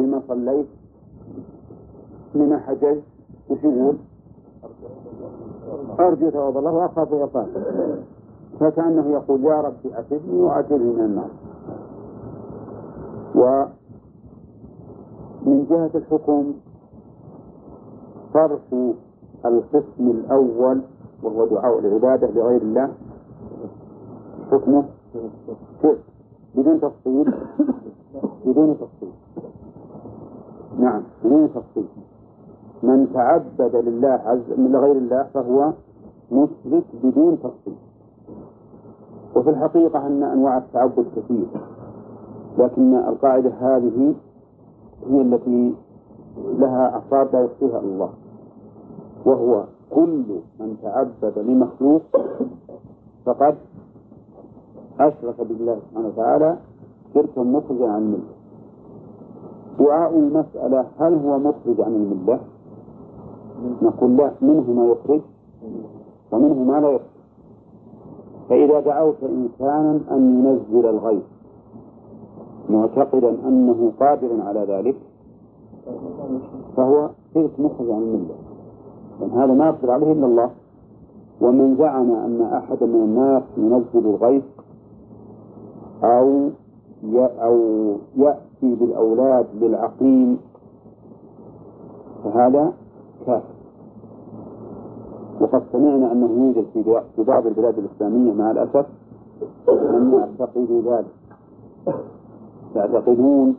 لما صليت؟ لما حججت؟ وش يقول؟ أرجو ثواب الله وأخاف عقابه فكأنه يقول يا رب أتبني وأجرني من النار. ومن جهة الحكم صرف القسم الأول وهو دعاء العبادة لغير الله. حكمه؟ بدون تفصيل. بدون تفصيل. نعم. بدون تفصيل من تعبد لله عز من غير الله فهو مشرك بدون تفصيل. وفي الحقيقة أن أنواع التعبد كثير. لكن القاعدة هذه هي التي لها أفراد لا يحصيها الله. وهو كل من تعبد لمخلوق فقد أشرك بالله سبحانه وتعالى شركا مخرجا عن الملة دعاء المسألة هل هو مخرج عن الملة؟ نقول لا منه ما يخرج ومنه ما لا يخرج. فإذا دعوت إنسانا أن ينزل الغيث معتقدا أنه قادر على ذلك فهو شرك مخرج عن الملة. لأن هذا ما يقدر عليه إلا الله. ومن زعم أن أحدا من الناس ينزل الغيث أو أو يأتي بالأولاد للعقيم فهذا كافر. وقد سمعنا أنه يوجد في بعض البلاد الإسلامية مع الأسف من يعتقدوا ذلك. يعتقدون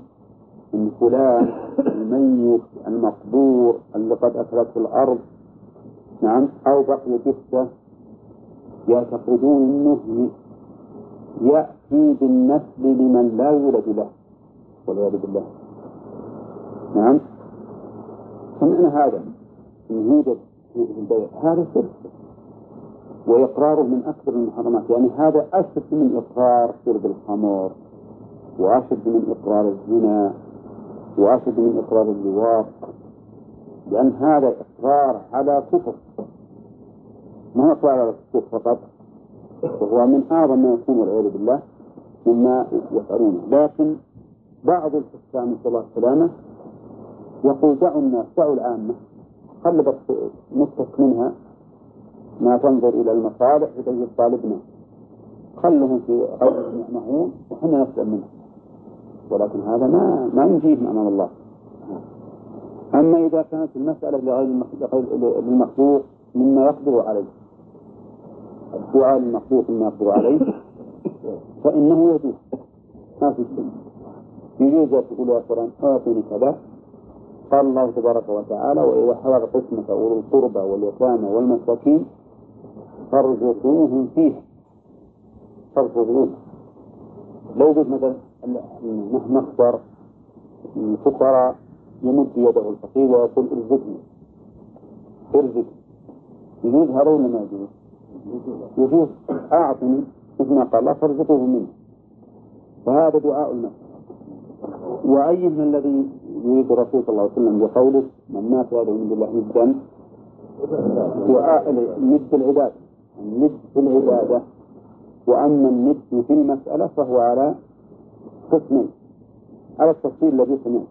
أن فلان الميت المقبور اللي قد أكلته الأرض نعم أو بقي جثة يعتقدون أنه يأتي بالنسل لمن لا يولد له. والعياذ بالله. نعم. سمعنا هذا. أنه يوجد في هذا شرك وإقراره من أكثر المحرمات. يعني هذا أشد من إقرار شرب الخمر. وأشد من إقرار الزنا. وأشد من إقرار اللواط. لأن هذا إقرار على كفر. ما هو إقرار على الكفر فقط؟ وهو من أعظم ما يكون والعياذ بالله مما يفعلونه لكن بعض الحكام نسأل الله السلامة يقول دعوا الناس دعوا العامة. خلي بس نسك منها ما تنظر إلى المصالح وتجد طالبنا. خلهم في غير يعمهون وحنا نسأل منهم. ولكن هذا ما ما ينجيهم أمام الله. أما إذا كانت المسألة لغير المخلوق مما يقدر عليه. الدعاء للمخلوق مما يقدر عليه فإنه يجوز. ما في شيء. يجوز تقول يا فلان أعطني كذا. قال الله تبارك وتعالى وإذا حضر قسمة أولو القربى واليتامى والمساكين فارزقوهم فيه فارزقوهم. لو قلت مثلا مخبر الفقراء يمد يده الفقير ويقول ارزقني ارزق يجوز هذا ولا ما يجوز؟ يجوز. أعطني مثل ما قال الله فارزقوه منه. فهذا دعاء المسألة وأي من الذي يريد الرسول صلى الله عليه وسلم بقوله من مات هذا من الله ندا ند العبادة الند في العبادة. وأما الند في المسألة فهو على قسمين. على التفصيل الذي سمعت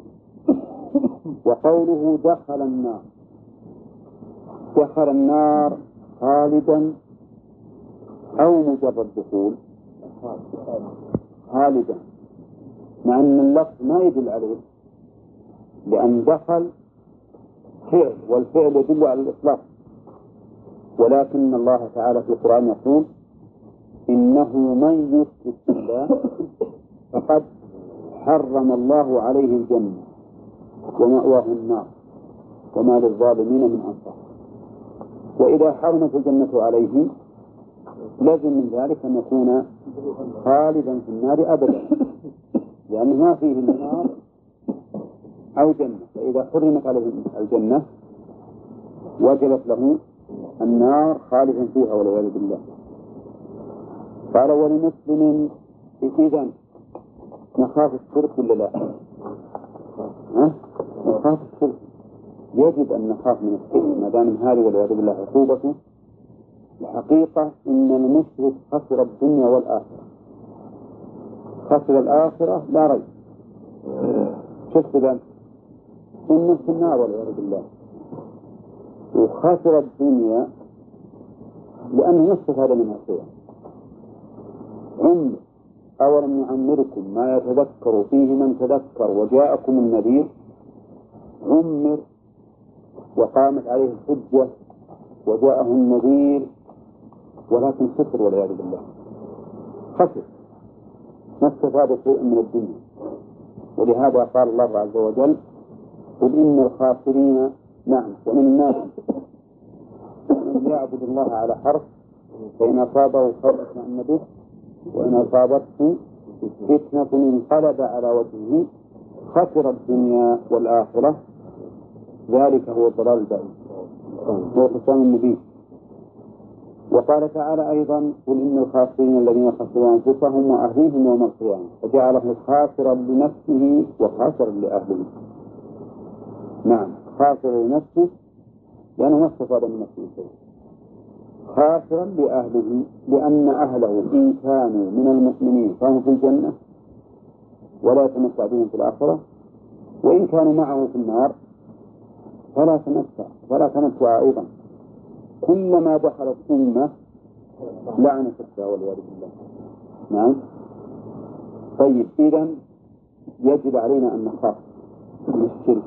وقوله دخل النار. دخل النار خالدا أو مجرد دخول. خالدا. مع أن اللفظ ما يدل عليه لأن دخل فعل والفعل يدل على الإطلاق. ولكن الله تعالى في القرآن يقول إنه من يشرك بالله فقد حرم الله عليه الجنة ومأواه النار وما للظالمين من أنصار. وإذا حرمت الجنة عليه لازم من ذلك أن يكون خالدا في النار أبدا. لأنه ما فيه النار أو جنة. فإذا حرمت عليه الجنة وجبت له النار خالدا فيها والعياذ بالله. قال ولمسلم إذا نخاف الشرك ولا لا؟ ها؟ نخاف الشرك. يجب أن نخاف من الشرك. ما دام هذه والعياذ بالله عقوبته الحقيقة إن المشرك خسر الدنيا والآخرة. خسر الآخرة لا ريب. شفت إذا يكون في النار والعياذ بالله. وخسر الدنيا لأنه ما استفاد منها شيئا عمر أولم نعمركم ما يتذكر فيه من تذكر وجاءكم النذير؟ عمر وقامت عليه الحجة وجاءه النذير ولكن خسر والعياذ بالله. خسر. ما استفاد شيئا من الدنيا. ولهذا قال الله عز وجل قل إن الخاسرين نعم ومن الناس من يعبد الله على حرف فإن أصابه خير اطمأن به وإن أصابته فتنة انقلب على وجهه خسر الدنيا والآخرة. ذلك هو الضلال البعيد. هو خسران مبين. وقال تعالى أيضا قل إن الخاسرين الذين خسروا أنفسهم وأهليهم يوم القيامة. فجعله خاسرا لنفسه وخاسرا لأهله. نعم خاسرا لنفسه لأنه ما استفاد من نفسه شيء خاسرا لأهله لأن أهله إن كانوا من المؤمنين فهم في الجنة ولا يتمتع بهم في الآخرة. وإن كانوا معه في النار فلا تمتع فلا تمتع أيضا. كلما دخلت أمة لعنت أختها والعياذ بالله. نعم. طيب إذا يجب علينا أن نخاف من الشرك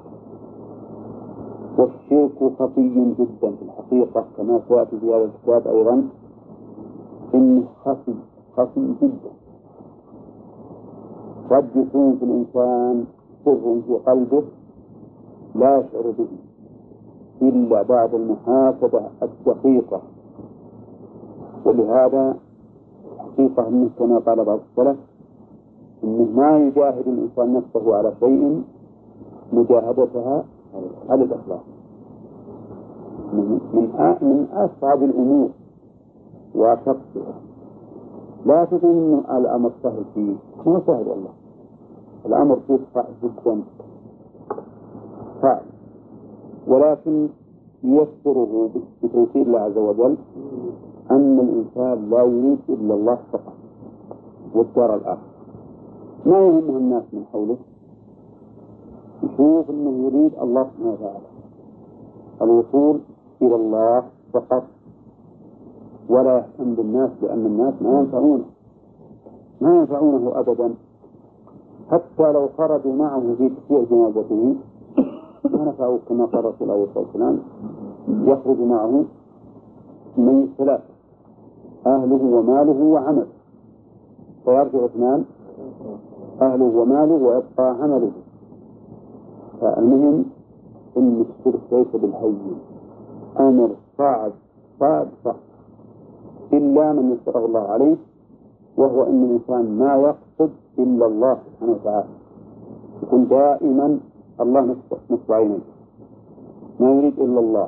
والشرك خفي جدا في الحقيقة كما سيأتي في هذا الكتاب أيضا. إنه خفي خفي جدا. قد يكون في الإنسان سر في قلبه لا يشعر به. إلا بعد المحاسبة الدقيقة. ولهذا حقيقة أنه كما قال بعض السلف أنه ما يجاهد الإنسان نفسه على شيء مجاهدتها على الإخلاص. من من أصعب الأمور وأشقها. لا تظن الأمر سهل فيه ما سهل والله. الأمر فيه صعب جدا. صعب ولكن ييسره بتيسير الله عز وجل أن الإنسان لا يريد إلا الله فقط والدار الآخرة. ما يهمه الناس من حوله؟ يشوف أنه يريد الله سبحانه وتعالى. الوصول إلى الله فقط ولا يهتم بالناس لأن الناس ما ينفعونه. ما ينفعونه أبدا. حتى لو خرجوا معه في تشييع جنازته ما نفعه كما قال الرسول عليه الصلاة والسلام يخرج معه من ثلاثة أهله وماله وعمله. فيرجع اثنان أهله وماله ويبقى عمله. فالمهم إن الشرك ليس بالهين. أمر صعب صعب صعب. إلا من يسره الله عليه وهو أن الإنسان ما يقصد إلا الله سبحانه وتعالى. يكون دائما الله نصب عينيه ما يريد إلا الله.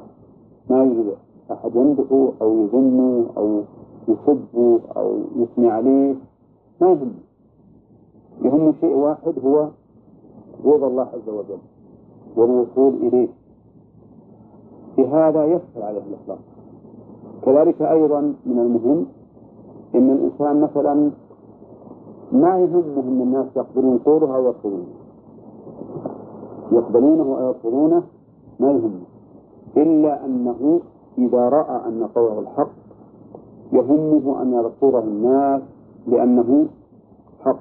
ما يريد أحد. يمدحه أو يذمه أو يسبه أو يثني عليه. ما يهم. يهم شيء واحد هو رضا الله عز وجل والوصول إليه. بهذا يسهل عليه الإخلاص. كذلك أيضا من المهم أن الإنسان مثلا ما يهمه أن الناس يقبلون قوله أو يرفضونه يقبلونه أو يرفضونه ما يهمه إلا أنه إذا رأى أن قوله الحق يهمه أن يذكره الناس لأنه حق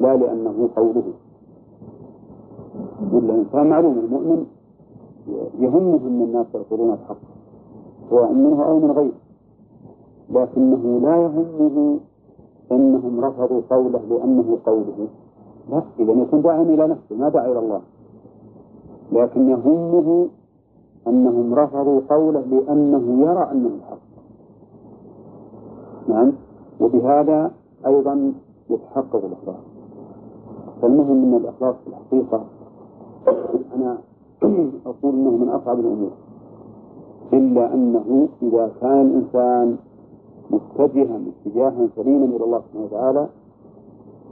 لا لأنه قوله. الإنسان معلوم المؤمن يهمه أن الناس يذكرون الحق سواء منه أو من غيره. لكنه لا يهمه أنهم رفضوا قوله لأنه قوله. لا إذا يكون داعيا إلى نفسه ما دعا إلى الله. لكن يهمه أنهم رفضوا قوله لأنه يرى أنه الحق نعم. وبهذا أيضا يتحقق الإخلاص. فالمهم أن الإخلاص في الحقيقة أنا أقول أنه من أصعب الأمور. إلا أنه إذا كان الإنسان متجها اتجاها سليما إلى الله سبحانه وتعالى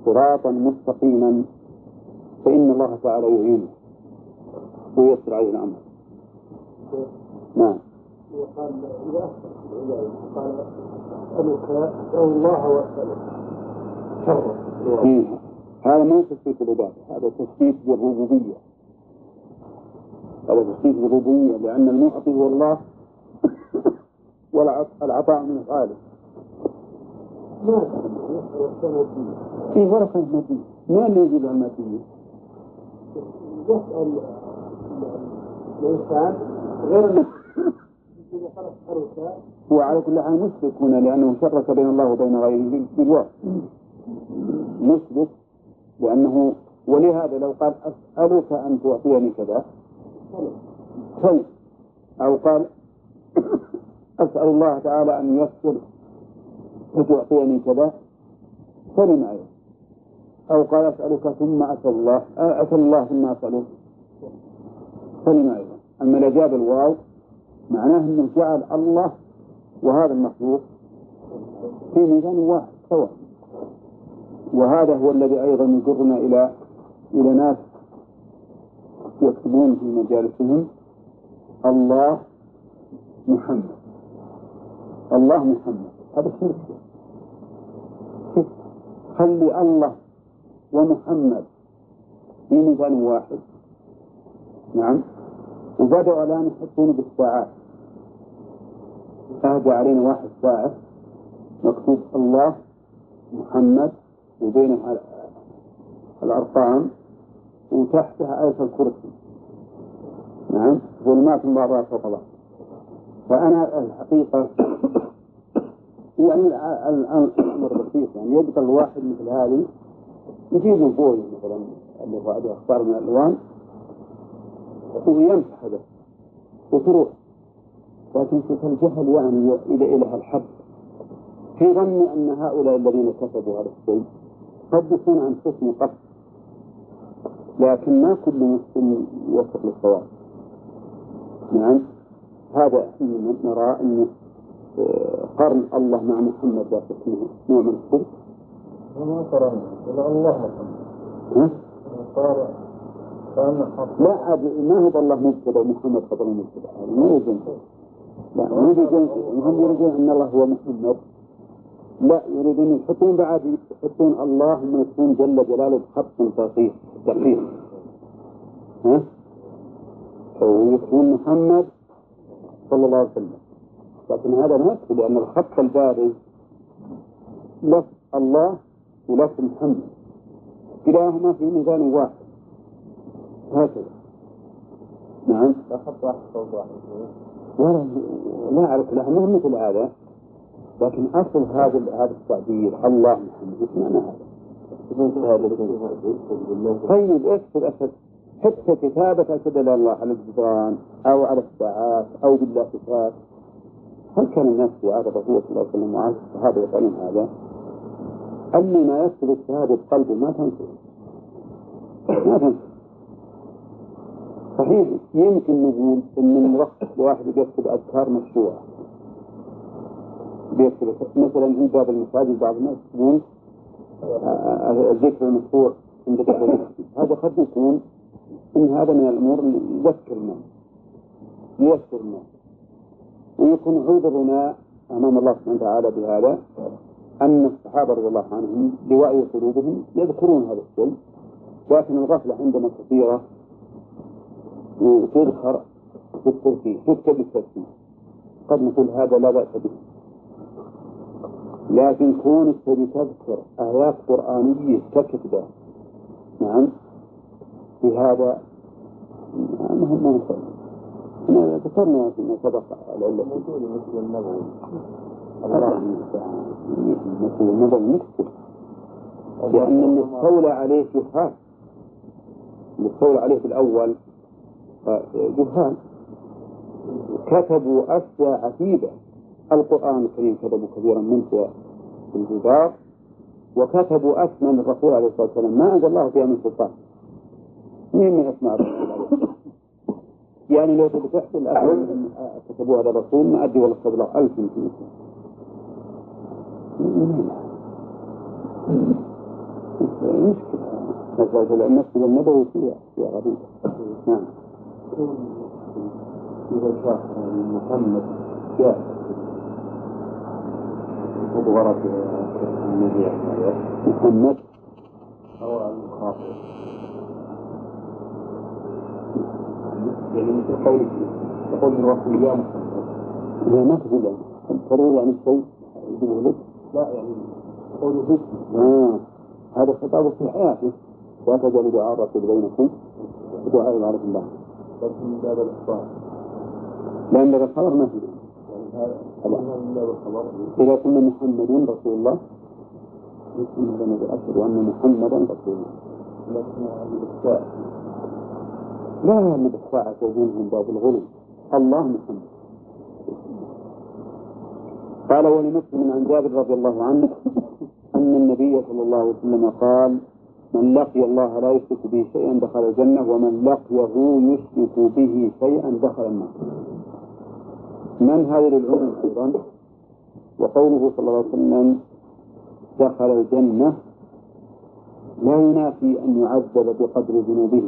صراطا مستقيما فإن الله تعالى يعينه. ويسر عليه الأمر. نعم. قال الله وأسألك هذا ما تثبيت العبادة هذا تثبيت بالربوبية. هذا تشريك الربوبية لأن المعطي هو الله والعطاء من الخالق. في ورقة مادية ما اللي يجيبها المادية؟ يسأل غير هو على كل حال مشرك هنا لأنه شرك بين الله وبين غيره بالواو مشرك لأنه ولهذا لو قال أسألك أن تعطيني كذا طيب أو قال أسأل الله تعالى أن ييسر فتعطيني كذا سلم أيضا أو قال أسألك ثم أسأل الله أسأل الله ثم أسأله. سلم أيضا. أما إذا الواو معناه أنه جعل الله وهذا المخلوق في ميزان واحد سواء. وهذا هو الذي أيضا يجرنا إلى إلى ناس يكتبون في مجالسهم الله محمد. الله محمد. هذا شرك. خلي الله ومحمد في ميزان واحد. نعم. وبدأوا الآن يحطون بالساعات. أهدى علينا واحد ساعة. مكتوب الله محمد وبينها الأرقام وتحتها آية الكرسي. نعم؟ ظلمات بعضها فوق بعض فأنا الحقيقة يعني الآن الأمر بسيط. يعني يبقى الواحد مثل هذه يجيب البوي مثلا اللي هو يختار من الألوان. ويمسح هذا وتروح. لكن شوف الجهل يعني إلى إلى الحد في ظني أن هؤلاء الذين كتبوا هذا الشيء قد يكون أنفسهم قصد لكن ما كل مسلم يوفق للصواب. نعم. هذا نرى أنه آه، قرن الله مع محمد ذاك اسمه نوع من الشرك وما قرن الله محمد. لا عاد ما هو الله مبتدأ ومحمد خبر مبتدأ؟ ما يجوز. لا ما يجوز. هم يريدون أن الله هو محمد؟ لا يريدون يحطون بعد يحطون الله من يكون جل جلاله بخط دقيق دقيق ها؟ ويكون محمد صلى الله عليه وسلم. لكن هذا ما يكفي لأن الخط البارز لفظ الله ولفظ محمد. كلاهما في ميزان واحد. هكذا. نعم. لا خط واحد صوت واحد. ولا لا أعرف لا مو مثل هذا. لكن أصل هذا هذا التعبير الله محمد إيش معنى هذا؟ طيب اكتب أسد حتى كتابة أشهد لا الله على الجدران أو على الساعات أو بالله صفات هل كان الناس في عهد الرسول صلى الله عليه وسلم وعهد الصحابة يفعلون هذا؟ أما ما يكتب الشهادة بقلبه ما تنسى ما تنسى صحيح يمكن نقول إن الملخص الواحد يكتب أذكار مشروعة. بيكتب مثلا عند باب المساجد بعض الناس يقول الذكر المشروع عند دخول هذا قد يكون إن هذا من الأمور اللي يذكر الناس ييسر الناس ويكون عذرنا أمام الله سبحانه وتعالى بهذا أن الصحابة رضي الله عنهم لوعي قلوبهم يذكرون هذا الشيء لكن الغفلة عندنا كثيرة. وتذكر بالترتيب تكتب بالترتيب قد نقول هذا لا بأس به. لكن كونك تبي تذكر آيات قرآنية ككتبة نعم في هذا مهم ما نقول. إحنا ذكرنا فيما سبق العلة مثل النبوي الله مثل النبوي نكتب لأن اللي استولى عليه جهال اللي استولى عليه في الأول جهال كتبوا أشياء عجيبة القرآن الكريم كتبوا كثيرا منه في الجدار وكتبوا أسماء الرسول عليه الصلاة والسلام. ما أنزل الله فيها من سلطان. مين من أسماء الرسول عليه الصلاة والسلام؟ يعني لو تبي تحصل كتبوها للرسول ما أدري والله قبل ألف يمكن مشكلة مسألة المسجد النبوي فيها فيها غريبة. نعم. إذا شاف محمد. جاء مبغرة المبيع محمد أو المخاطر يعني. مثل قولك تقول من رسول يا محمد هي ما تقول يعني يعني شيء يجيبه لك لا يعني قوله آه. هذا خطاب في حياته لا تجعلوا دعاء الرسول بينكم ودعاء الله. من باب الإخبار لأن هذا الخبر ما في. من باب إذا قلنا محمد رسول الله يسمى لنا بالأشهر وأن محمدا رسول الله. لكن الإخفاء لا يعني بالساعة يكون من باب الغلو. الله محمد. قال ولمسلم عن جابر رضي الله عنه أن النبي صلى الله عليه وسلم قال من لقي الله لا يشرك به شيئا دخل الجنة ومن لقيه يشرك به شيئا دخل النار. من هذه للعلم أيضا؟ وقوله صلى الله عليه وسلم دخل الجنة لا ينافي أن يعذب بقدر ذنوبه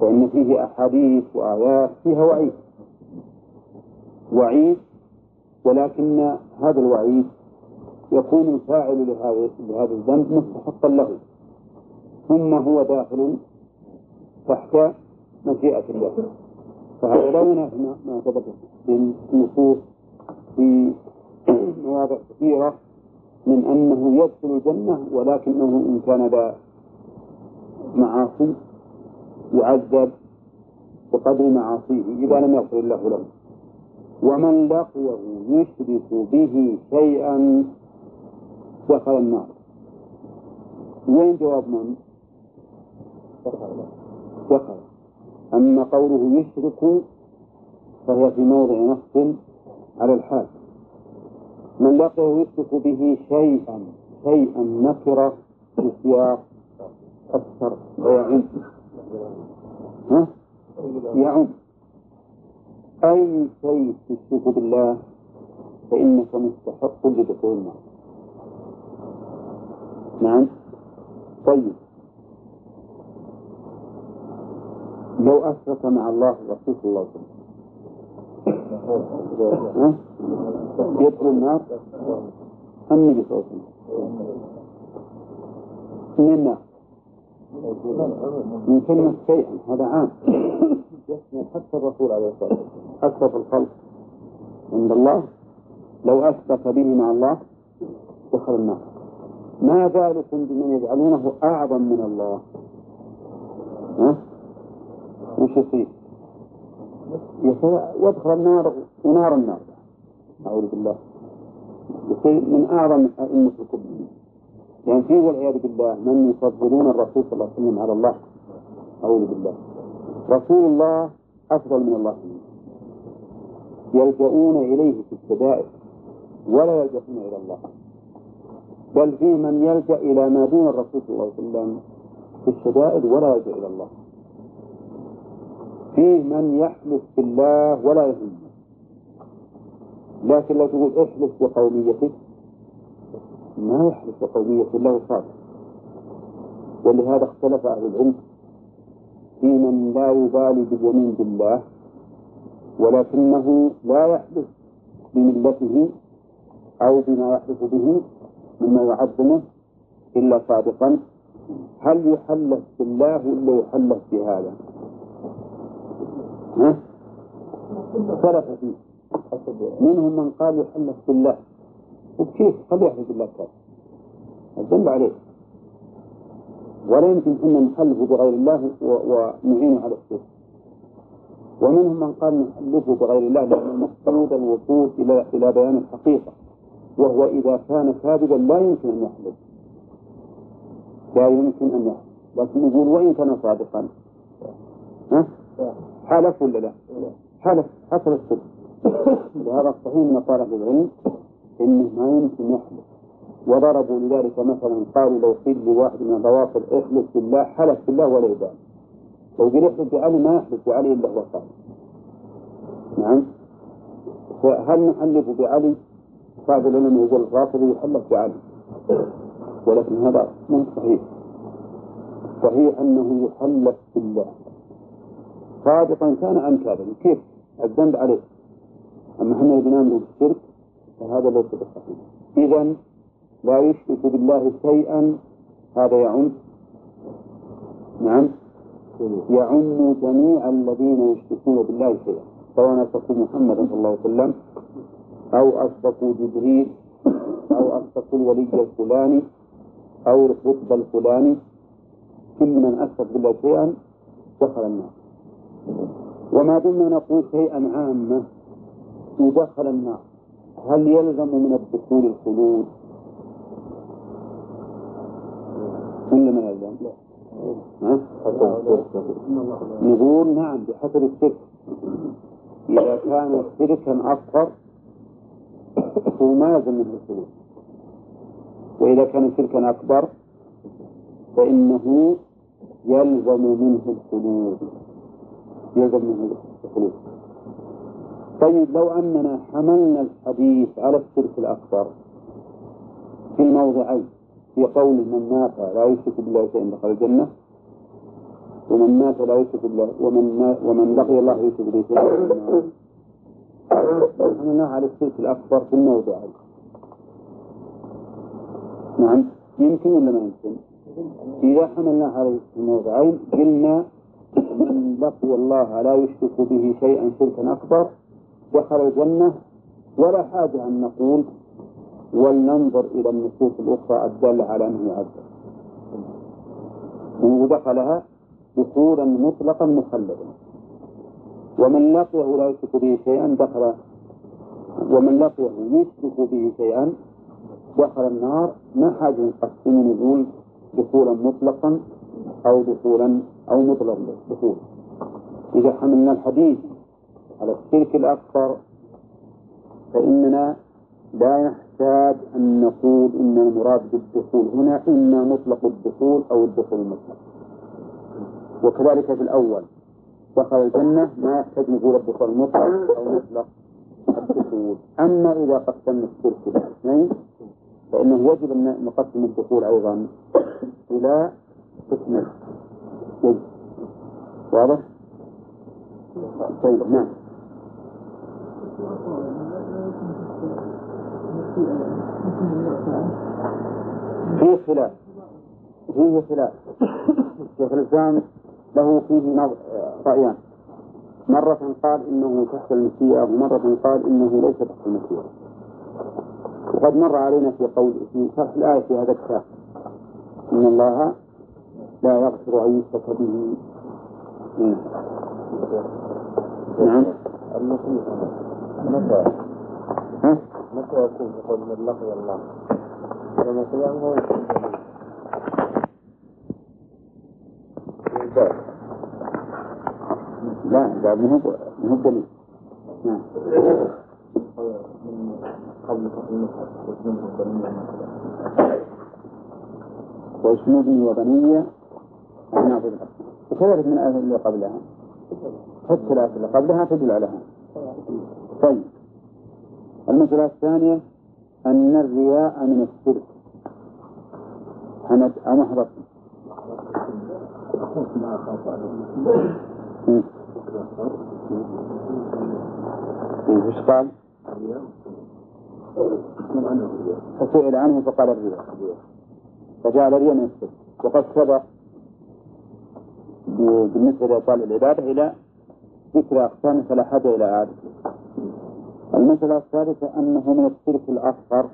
فإن فيه أحاديث وآيات فيها وعيد. وعيد ولكن هذا الوعيد يكون الفاعل لهذا الذنب مستحقا له. ثم هو داخل تحت مشيئة الله. فهذا لا ينافي ما ثبت في النصوص في مواضع كثيرة من أنه يدخل الجنة ولكنه إن كان ذا معاصي يعذب بقدر معاصيه إذا لم يغفر الله له. ومن لقيه يشرك به شيئا دخل النار. وين جواب من؟ دخل أما قوله يشرك فهي في موضع نص على الحال. من لقيه يشرك به شيئا شيئا نكرة في سياق الشر ويعم. ها؟ يعم. أي شيء تشرك بالله فإنك مستحق لدخول النار. نعم. طيب. لو أشرك مع الله الرسول صلى الله عليه وسلم. ها؟ يدخل النار؟ النبي صلى الله عليه وسلم. من النار من كلمة شيئا هذا عام. يشمل حتى الرسول عليه الصلاة والسلام. أشرف الخلق. عند الله. لو أشرك به مع الله دخل النار. ما بالكم بمن يجعلونه أعظم من الله؟ ها؟ وش يصير؟ يدخل النار ونار النار. أعوذ بالله. يصير من أعظم أئمة الكفر يعني فيه والعياذ بالله من يفضلون الرسول صلى الله عليه وسلم على الله. أعوذ بالله. رسول الله أفضل من الله. يلجؤون إليه في الشدائد ولا يلجؤون إلى الله. بل في من يلجأ إلى ما دون الرسول صلى الله عليه وسلم في الشدائد ولا يلجأ إلى الله. فيه من يحلف بالله ولا يهمه. لكن لو تقول احلف بقوميتك ما يحلف بقومية الله صادق ولهذا اختلف أهل العلم في من لا يبالي باليمين بالله ولكنه لا يحلف بملته أو بما يحلف به مما يعظمه إلا صادقا. هل يحلف بالله ولا يحلف بهذا؟ ها؟ اختلف فيه. منهم من قال يحلف بالله وكيف؟ خليه يحلف بالله كذا الذنب عليه. ولا يمكن أن نحلف بغير الله ونعينه على الشرك. ومنهم من قال نحلفه بغير الله لأن المقصود الوصول إلى إلى بيان الحقيقة. وهو إذا كان كاذبا لا يمكن أن يحلف لا يمكن أن يحلف لكن نقول وإن كان صادقا ها؟ حلف ولا لا؟ حلف حصل الصدق وهذا الصحيح من طالب العلم إنه ما يمكن يحلف وضربوا لذلك مثلا قالوا لو قيل لواحد من الروافض احلف بالله حلف بالله ولا يبالي. لو قيل احلف بعلي ما يحلف بعلي إلا هو صادق نعم؟ فهل نحلف بعلي؟ بعض العلماء يقول الرافض يحلف بعلي ولكن هذا مو صحيح. صحيح أنه يحلف بالله صادقا كان ام كاذبا كيف؟ الذنب عليه. أما إحنا بنامر بالشرك فهذا ليس بصحيح. اذا لا يشرك بالله شيئا. هذا يعم. نعم. يعم جميع الذين يشركون بالله شيئا. سواء أشركوا محمدا صلى الله عليه وسلم أو أشركوا جبريل أو أشركوا الولي الفلاني أو القطب الفلاني كل من أشرك بالله شيئا دخل النار. وما دمنا نقول شيئا عاما ودخل النار. هل يلزم من الدخول الخلود؟ ولا ما يلزم؟ نقول نعم بحسب الشرك. إذا كان شركا أصغر هو ما يلزم منه الخلود وإذا كان شركا أكبر فإنه يلزم منه الخلود يلزم منه الخلود طيب لو أننا حملنا الحديث على الشرك الأكبر في الموضعين في قول من مات لا يشرك بالله شيئا دخل الجنة ومن مات لا يشرك بالله ومن ومن لقي الله يشرك به شيئا حملناه على الشرك الأكبر في الموضعين نعم. يمكن ولا ما يمكن؟ إذا حملناه عليه في الموضعين قلنا من لقي الله لا يشرك به شيئا شركا أكبر دخل الجنة ولا حاجة أن نقول ولننظر إلى النصوص الأخرى الدالة على أنه يعذب ودخلها دخولا مطلقا مخلدا. ومن لقيه لا يشرك به شيئا دخل ومن لقيه يشرك به شيئا دخل النار. ما حاجة نقسم ونقول دخولا مطلقا أو دخولا أو مطلق دخول. إذا حملنا الحديث على الشرك الأكبر فإننا لا نحتاج أن نقول إن المراد بالدخول هنا إما مطلق الدخول أو الدخول المطلق. وكذلك في الأول. دخل الجنة ما يحتاج نقول الدخول المطلق أو مطلق. الدخول أما إذا قسمنا الشرك إلى اثنين فإنه يجب أن نقسم الدخول أيضا إلى قسمين. واضح؟ طيب نعم. فيه خلاف. فيه خلاف. شيخ الإسلام له فيه رأيان. مرة قال إنه تحت المشيئة ومرة قال إنه ليس تحت المشيئة وقد مر علينا في قول في شرح الآية في هذا الكتاب. إن الله لا يغفر أن يشرك به. نعم. متى؟ ها؟ متى يكون يقول من لقي الله؟ يوم القيامة يكون لا لا مو مو دليل نعم. من قبل تقييمها وجنوب الدنيا وجنوبي وبنية أن وكذلك من الآيات اللي قبلها. حتى الآيات اللي قبلها تدل عليها طيب. المسألة الثانية أن الرياء من الشرك. حمد أو محبط إيش قال؟ فسئل عنه فقال الرياء. فجعل الرياء من الشرك وقد سبق بالنسبة لإبطال العبادة إلى ذكر أقسام فلا حاجة إلى إعادة المسألة الثالثة أنه من الشرك الأصغر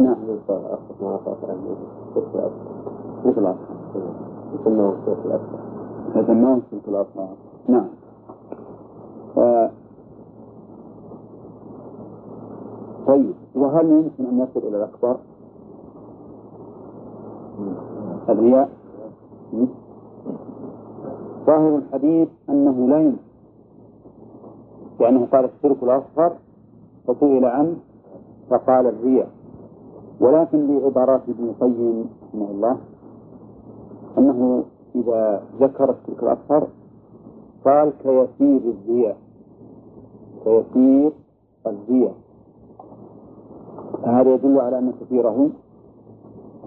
نعم. الشرك الأصغر يسمونه الشرك الأكبر يسمونه الشرك الأصغر نعم. آه. طيب. وهل يمكن أن يصل إلى الأكبر؟ الرياء. ظاهر الحديث أنه لا يمكن. لأنه قال الشرك الأصغر فسئل عنه فقال الرياء. ولكن بعبارات ابن القيم رحمه الله أنه إذا ذكر الشرك الأصغر قال كيسير الرياء كيسير الرياء هذا يدل على أن كثيره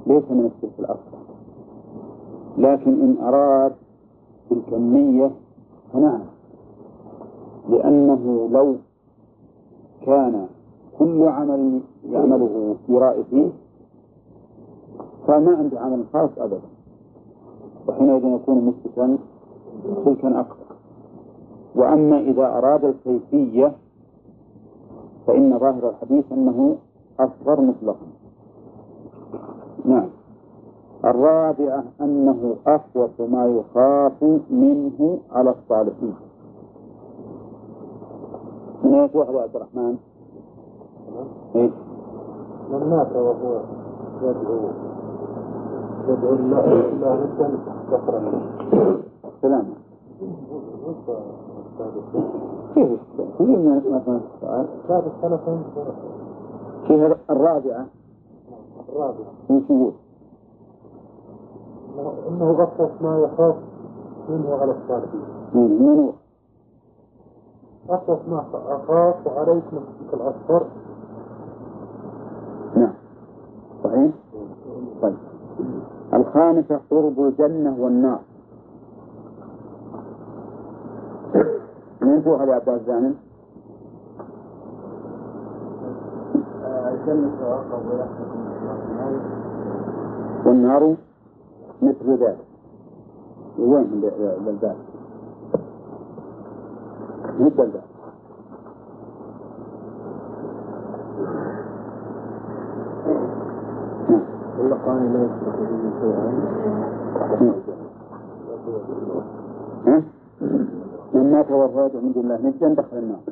ليس من الشرك الأصغر لكن إن أراد بالكمية فنعم. لأنه لو كان كل عمل يعمله يرائي فيه فما عنده عمل خاص أبدا. وحينئذ يكون مثبتا شركا أكبر وأما إذا أراد الكيفية فإن ظاهر الحديث أنه أصغر مطلقا. نعم. الرابعة أنه أخوف ما يخاف منه على الصالحين. من إيش واحد عبد الرحمن؟ إيش؟ من مات وهو يدعو. يدعو الله الله ندا كفر سلام كيف من فيها الرابعة الرابع إيش يقول؟ انه غفص ما يخاف منه على الصالحين من من هو؟ غفص ما اخاف عليك نفسك الاصغر نعم صحيح؟ طيب الخامسة قرب الجنة والنار من هو هذا عباس زامن؟ الجنة والنار مثل ذلك وين البلدان؟ مو البلدان اللقاء لا يشرك به شيئا. ها؟ من مات وفاته من دون الله نجا دخل النار.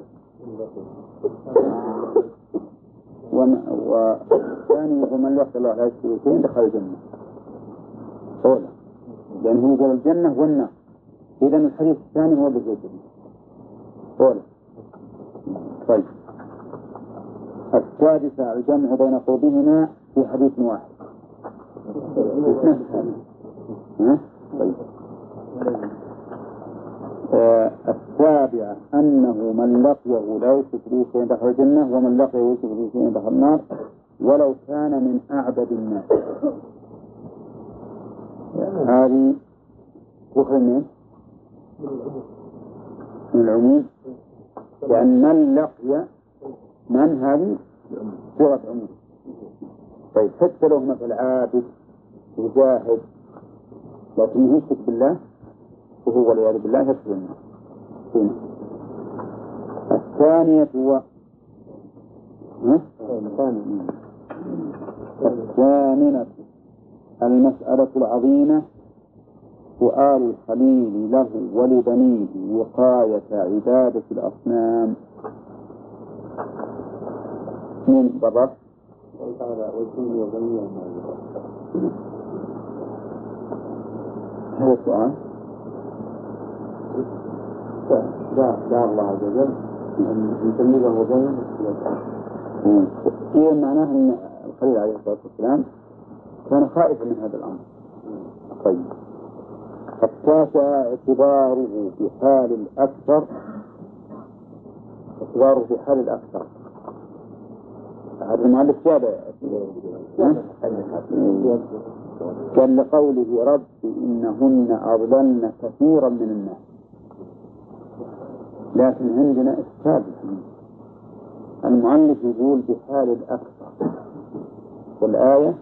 والثاني يقول من يقتل الله لا يشرك به دخل الجنة. أولى لأن هو قال الجنة والنار. إذا الحديث الثاني هو الجنة أولى طيب. السادسة الجمع بين قربهما في حديث واحد؟ السابعة أنه من لقيه لا يشرك به شيئا دخل الجنة ومن لقيه يشرك به شيئا دخل النار ولو كان من أعبد الناس. هذه تخرج من؟ العموم. لأن من لقي من هذه؟ صيغة عموم. طيب حتى لو مثل عابد وجاهد لكنه يشرك بالله وهو والعياذ بالله يدخل النار. الثانية هو؟ الثامنة المسألة العظيمة سؤال الخليل له ولبنيه وقاية عبادة الأصنام من برا هذا السؤال دعا دعا الله عز وجل. أن يسميه بين إذا معناه أن الخليل عليه الصلاة والسلام كان خائفا من هذا الأمر. طيب. التاسع اعتباره بحال الأكثر. اعتباره بحال الأكثر. هذا المؤلف زاد قال لقوله رب إنهن أضللن كثيرا من الناس. لكن عندنا إشكال المؤلف يقول بحال الأكثر. والآية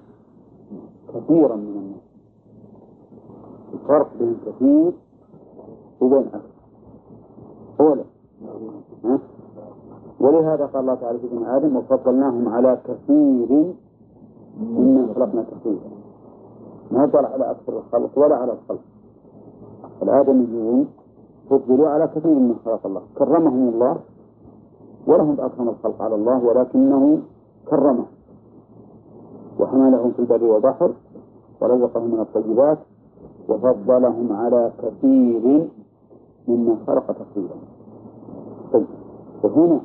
كثيرا من الناس. الفرق بين كثير وبين أكثر. أولا؟ ولهذا قال الله تعالى في ابن آدم وفضلناهم على كثير ممن خلقنا كثيرا ما قال على أكثر الخلق ولا على الخلق؟ الآدميون فضلوا على كثير من خلق الله. كرمهم الله ولهم أكرم الخلق على الله ولكنه كرمهم وحملهم في البر والبحر ورزقهم من الطيبات وفضلهم على كثير ممن خلق تفضيلا طيب وهنا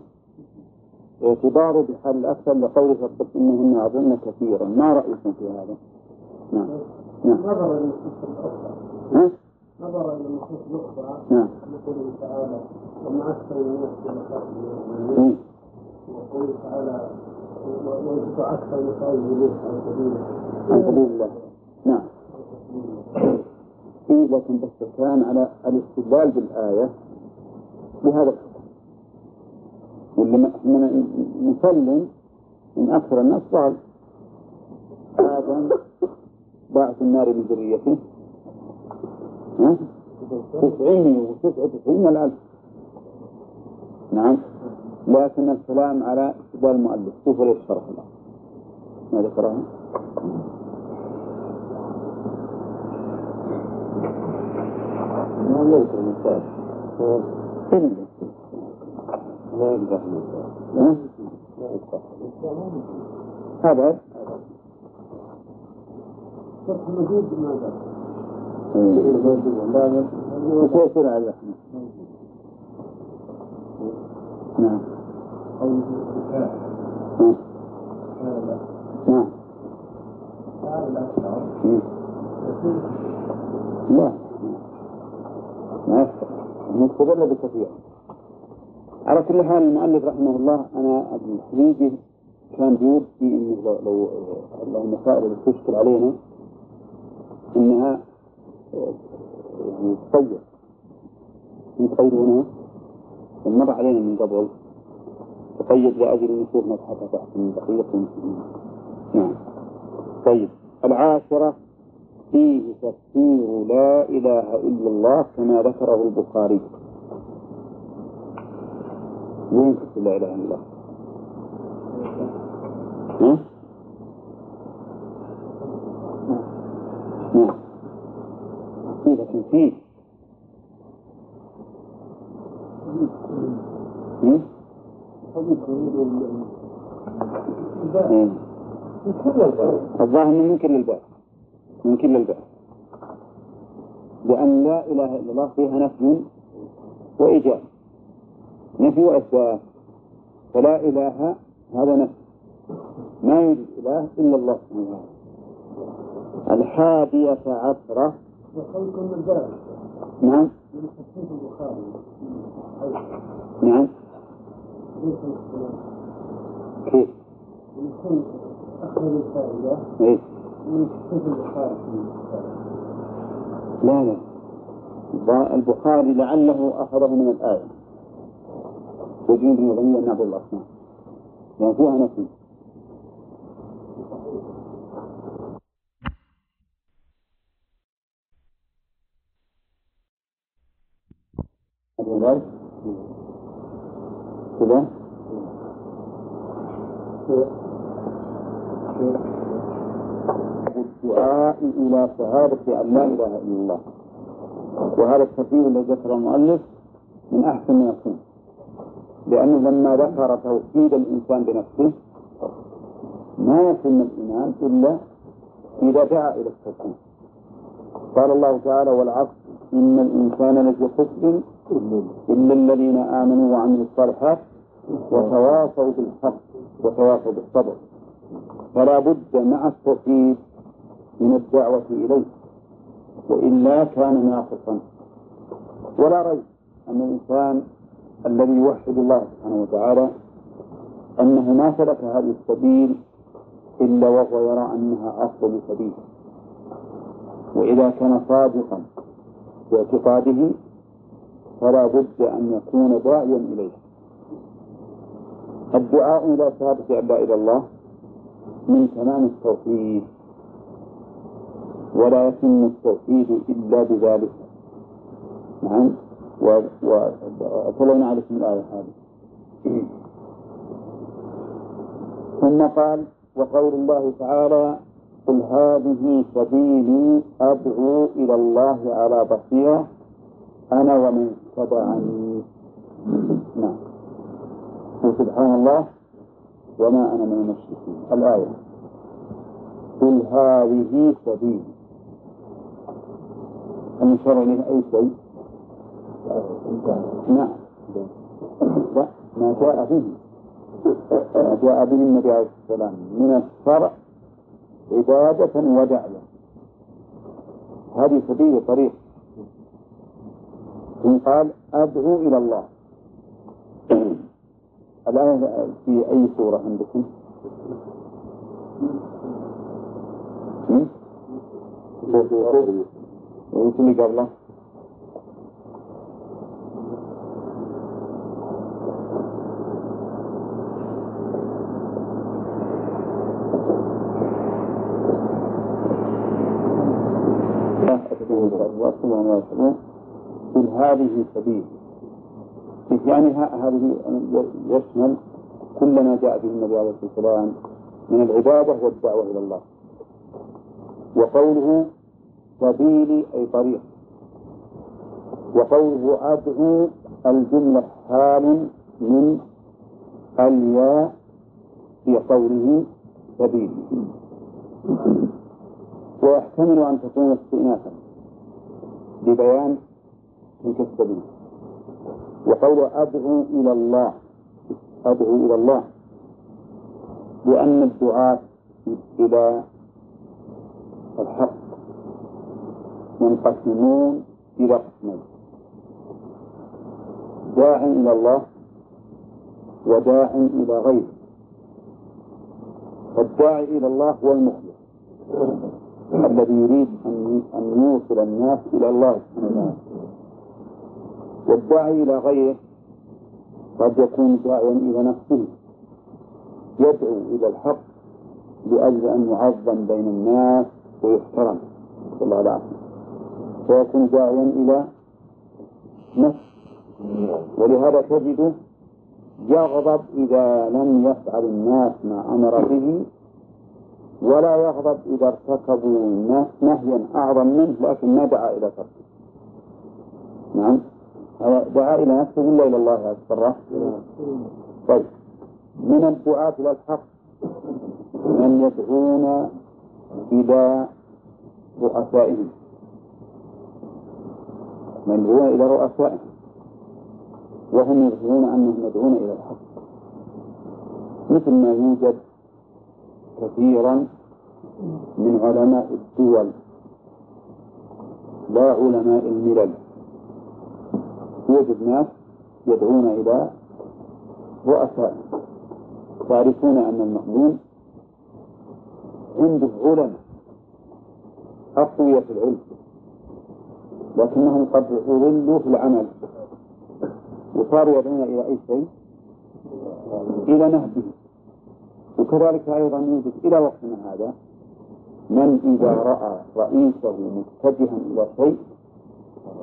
اعتباره بحال الأكثر لقوله فقط إنهن أظن كثيرا. ما رأيكم في هذا؟ نعم. نعم. نظر إلى النصوص الأخرى. ها؟ نظر إلى النصوص الأخرى. نعم. لقوله تعالى وما أكثر الناس مم. وقوله تعالى ويدفع أكثر المسائل إليه عن سبيله عن سبيل الله. نعم. إيه لكن بس كان على الاستدلال بالآية. بهذا واللي نسلم من أكثر الناس قال آدم باعث النار من ذريته؟ تسعين وتسعة وتسعين الألف. نعم. لكن الكلام على استدلال المؤلف. شوفوا ليش شرح الله ما ذكرها ما يذكر المثال لا يقدح ها؟ لا يقدح هذا فتح مزيد ما ذكر وتيسير على اللحم نعم نعم لا ما يفتح مستدل بكثير على كل حال المؤلف رحمه الله أنا الحقيقة كان بودي إنه لو لو لو المسائل اللي تشكل علينا إنها يعني تصور يقيدونها مر علينا من قبل. تقيد لأجل نشوف مبحث تحت من المسلمين. نعم. طيب. العاشرة. فيه تفسير لا إله إلا الله كما ذكره البخاري. وين تفسير لا إله إلا الله؟ نعم. في لكن فيه. الظاهر إنه الباب من كل الباب لأن لا إله إلا الله فيها نفي وإيجاب. نفي وإثبات فلا إله هذا نفي. ما يوجد إله إلا الله. سبحانه الحادية عشرة نعم. نعم. كيف؟ إيه؟ من لا لا. البخاري لعله أخذه من الآية. وجيب بن غني نعبد الأصنام لأن فيها نفي كذا الدعاء إلى شهادة أن لا إله إلا الله. وهذا الترتيب الذي ذكره المؤلف من أحسن ما يكون. لأنه لما ذكر توحيد الإنسان بنفسه ما يتم الإيمان إلا إذا دعا إلى التوحيد. قال الله تعالى والعصر إن الإنسان لفي خسر إلا الذين آمنوا وعملوا الصالحات وتواصوا بالحق وتواصوا بالصبر. فلا بد مع التوحيد من الدعوة إليه وإلا كان ناقصا. ولا ريب أن الإنسان الذي يوحد الله سبحانه وتعالى أنه ما سلك هذه السبيل إلا وهو يرى أنها أفضل سبيل. وإذا كان صادقا في اعتقاده فلا بد أن يكون داعيا إليه. الدعاء إلى شهادة أن لا إله إلا الله من تمام التوحيد ولا يتم التوحيد إلا بذلك. نعم. وتلونا عليكم الآية هذه. ثم قال وقول الله تعالى قل هذه سبيلي أدعو إلى الله على بصيرة أنا ومن اتبعني. نعم. سبحان الله وما أنا من المشركين. الآية قل هذه سبيلي. يشار إليه أي شيء؟ نعم. لا ما جاء به. ما جاء به النبي عليه الصلاة والسلام من الشرع عبادة ودعوة. هذه سبيل طريق. ثم قال أدعو إلى الله. الآية في أي سورة عندكم؟ وش اللي قبله؟ لا أتكلم وأصلهم ويشهدون قل هذه سبيل يعني هذه يشمل كل ما جاء به النبي عليه الصلاة والسلام من العبادة والدعوة إلى الله. وقوله سبيلي أي طريق. وقوله أدعو الجملة حال من الياء في قوله سبيل. ويحتمل أن تكون استئنافا. لبيان تلك السبيل. وقول أدعو إلى الله أدعو إلى الله. لأن الدعاة إلى الحق ينقسمون إلى قسمين. داع إلى الله وداع إلى غيره. فالداعي إلى الله هو المخلص. الذي يريد أن يوصل الناس إلى الله سبحانه وتعالى. والداعي إلى غيره قد يكون داعيا إلى نفسه. يدعو إلى الحق لأجل أن يعظم بين الناس ويحترم. صلى الله وسلم. ويكون داعيا إلى نفسه ولهذا تجده يغضب إذا لم يفعل الناس ما أمر به ولا يغضب إذا ارتكبوا نهيا أعظم منه لكن ما دعا إلى تركه. نعم. دعا إلى نفسه ولا إلى الله أكبر طيب. من الدعاة إلى الحق؟ من يدعون إلى رؤسائهم. من يدعون إلى رؤسائهم. وهم يظهرون أنهم يدعون إلى الحق. مثل ما يوجد كثيرا من علماء الدول لا علماء الملل. يوجد ناس يدعون إلى رؤساء تعرفون أن المأمون عنده علماء أقوياء في العلم لكنهم قد أضلوا في العمل وصاروا يدعون إلى أي شيء؟ إلى نهبه وكذلك أيضا يوجد إلى وقتنا هذا من إذا رأى رئيسه متجها إلى شيء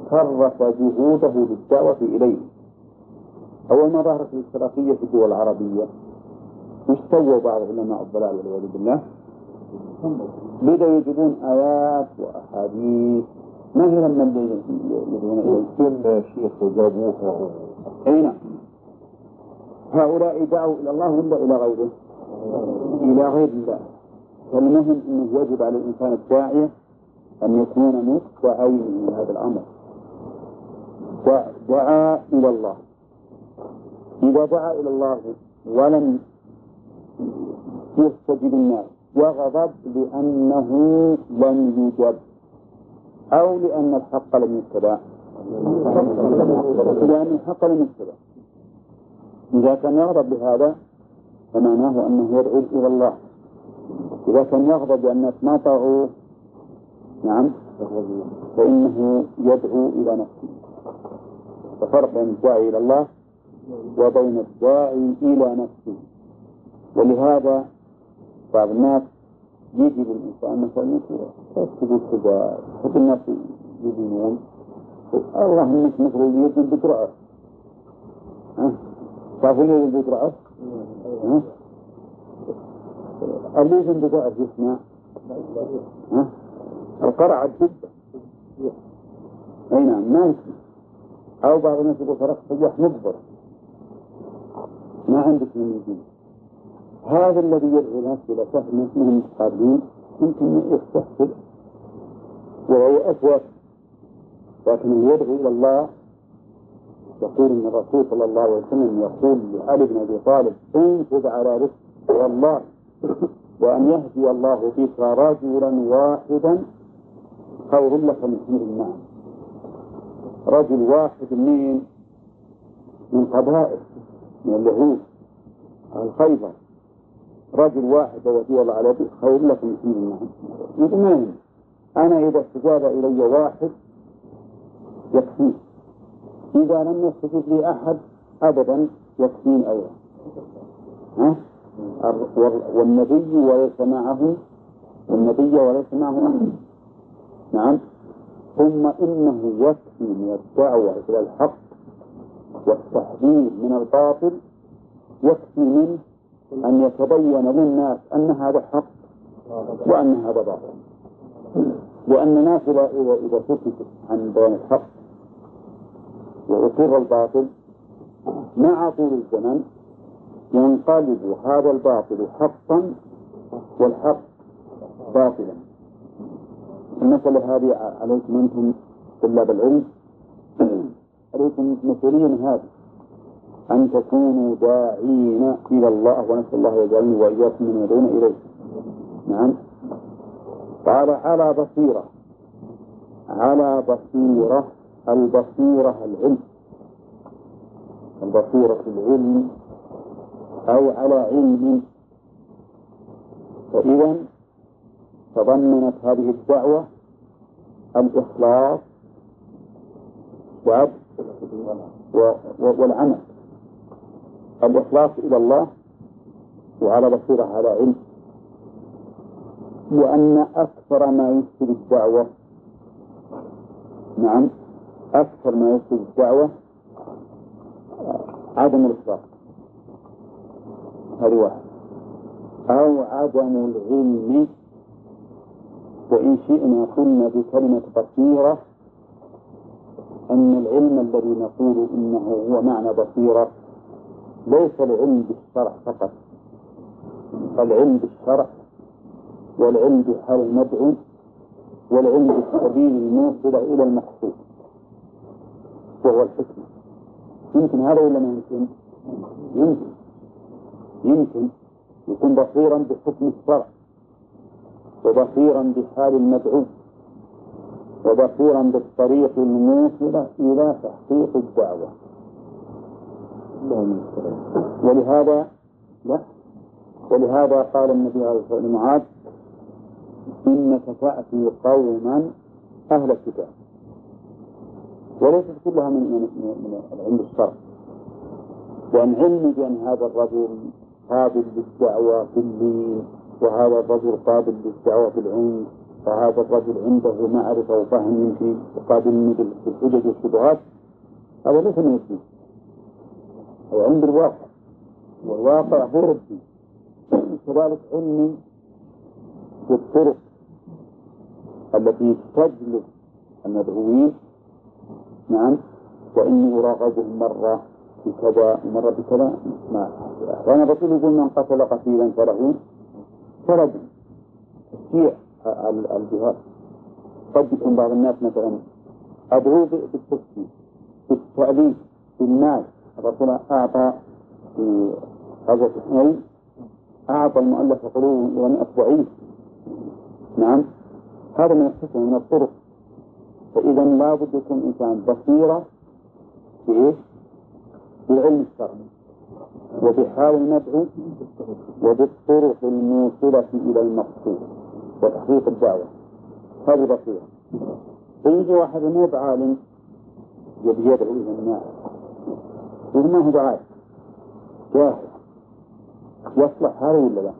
كرس جهوده للدعوة إليه أول ما ظهرت الاشتراكية في الدول العربية وش سووا بعض علماء الضلال والعياذ بالله؟ بدأوا يجيبون آيات وأحاديث ما هي لما يدعون إليه؟ شيخ جابوها أي نعم هؤلاء دعوا إلى الله ولا إلى غيره؟ إلى غير الله. فالمهم أنه يجب على الإنسان الداعية أن يكون مستعين من هذا الأمر. دعا إلى الله. إذا دعا إلى الله ولم يستجب الناس وغضب لأنه لم يجب أو لأن الحق لم يتبع. لأن الحق لم يتبع. إذا كان يغضب بهذا فمعناه أنه يدعو إلى الله. إذا كان يغضب لأن الناس ما طاعوه نعم فإنه يدعو إلى نفسه. ففرق بين الداعي إلى الله وبين الداعي إلى نفسه. ولهذا بعض الناس يجي للإنسان مثلا تقول كذا الناس يدينون. الله إنك مثل يدين بترعه تعرفون يدين بترعه؟ يدين بترعه يسمع. القرع جدا أي نعم ما يسمع. أو بعض الناس يقول فرق صياح مجبر ما عندك من يدين هذا الذي يدعو الناس إلى فهم اسمهم متقابلين يمكن يستحسن. وهو أسوأ. لكن يدعو إلى الله يقول إن الرسول صلى الله عليه وسلم يقول لعلي بن أبي طالب انفذ على رزق والله وأن يهدي الله بك رجلا واحدا خير لك من حمر النعم رجل واحد من من قبائل من اليهود الخيبر رجل واحد ودي الله على خير لك من حمر النعم يقول ما أنا إذا استجاب إلي واحد يكفي إذا لم يستجب لي أحد أبدا يكفيني أيضا. ها؟ والنبي وليس معه والنبي وليس معه أحد. نعم. ثم إنه يكفي من الدعوة إلى الحق والتحذير من الباطل يكفي منه أن يتبين للناس أن هذا حق وأن هذا باطل. لأن الناس إذا إذا عن بيان الحق وأقر الباطل. مع طول الزمن ينقلب هذا الباطل حقا والحق باطلا. المسألة هذه عليكم أنتم طلاب العلم. عليكم مسؤولية هذه. أن تكونوا داعين إلى الله ونسأل الله يجعلني وإياكم من يدعون إليه. نعم. قال على بصيرة. على بصيرة. البصيرة العلم. البصيرة العلم أو على علم. فإذا تضمنت هذه الدعوة الإخلاص والعمل. الإخلاص إلى الله وعلى بصيرة على علم. وأن أكثر ما يفسد الدعوة. نعم. أكثر ما يفسد الدعوة عدم الإخلاص هذه واحد. أو عدم العلم. وإن شئنا قلنا بكلمة بصيرة أن العلم الذي نقول إنه هو معنى بصيرة ليس العلم بالشرع فقط. العلم بالشرع والعلم بحال المدعو والعلم بالسبيل الموصل إلى المقصود. وهو الحكمة. يمكن هذا ولا ما يمكن؟ يمكن. يمكن يكون بصيرا بحكم الشرع وبصيرا بحال المدعو وبصيرا بالطريق الموصلة إلى تحقيق الدعوة. ولهذا لا. ولهذا قال النبي عليه الصلاة والسلام إنك تأتي قوما أهل الكتاب. وليست كلها من من من العلم الشرع. لأن علمي بأن هذا الرجل قابل للدعوة في اللين وهذا الرجل قابل للدعوة في العنف وهذا الرجل عنده معرفة وفهم في وقابل بالحجج والشبهات هذا ليس من الدين. هو علم بالواقع. والواقع غير الدين كذلك علمي بالطرق التي تجلب المدعوين نعم. وإني أراقبهم مرة بكذا ومرة بكذا. ما وأنا بقول يقول من قتل قتيلا فله. فرد تشجيع الجهاد. قد يكون بعض الناس مثلا أدعو بالتسليم بالتأليف بالمال. الرسول أعطى في غزوة حنين أعطى المؤلف قلوب 100 ضعيف نعم. هذا من الحكمة من الطرق. فإذا لابد يكون إنسان بصيرة في إيش؟ بالعلم الشرعي وبحال المدعو وبالطرق الموصلة إلى المقصود وتحقيق الدعوة. هذه بصيرة. فيجي واحد مو بعالم يبي يدعو إلى الناس يقول ما هو بعالم؟ جاهل. يصلح هذا ولا لا؟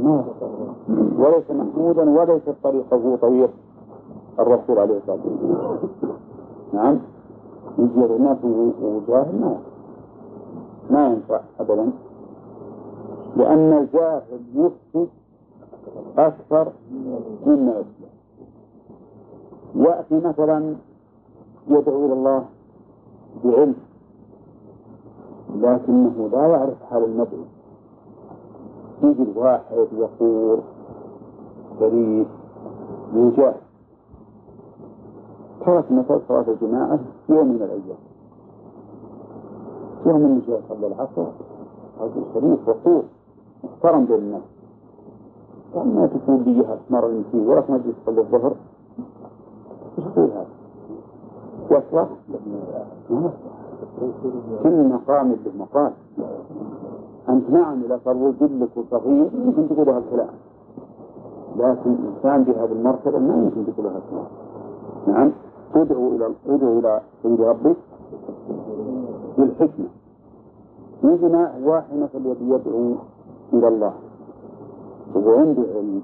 ما وليس محمودا وليس طريقه طريق. الرسول عليه الصلاة والسلام. نعم. يجي الناس وجاهل ما. ما ينفع أبدا. لأن الجاهل يفسد أكثر مما يصلح يأتي مثلا يدعو إلى الله بعلم لكنه لا يعرف حال المدعو. يجي الواحد يقول شريف يجاه ترك مثل صلاة الجماعة يوم من الأيام. يوم من جاء صلى العصر. رجل شريف وقور محترم بين الناس. قال ما تكون لي أسمر المسيح ولا ما تجي تصلي الظهر. إيش يقول هذا؟ يصلح؟ ما كل مقام له مقال أنت نعم إذا صار جلك وصغير يمكن تقول هالكلام لكن إنسان بهذه المرتبة ما يمكن تقول هالكلام نعم. ادعو إلى ادعو إلى سيد ربك بالحكمة. يجينا واحد مثلا يبي يدعو إلى الله. وهو عنده علم.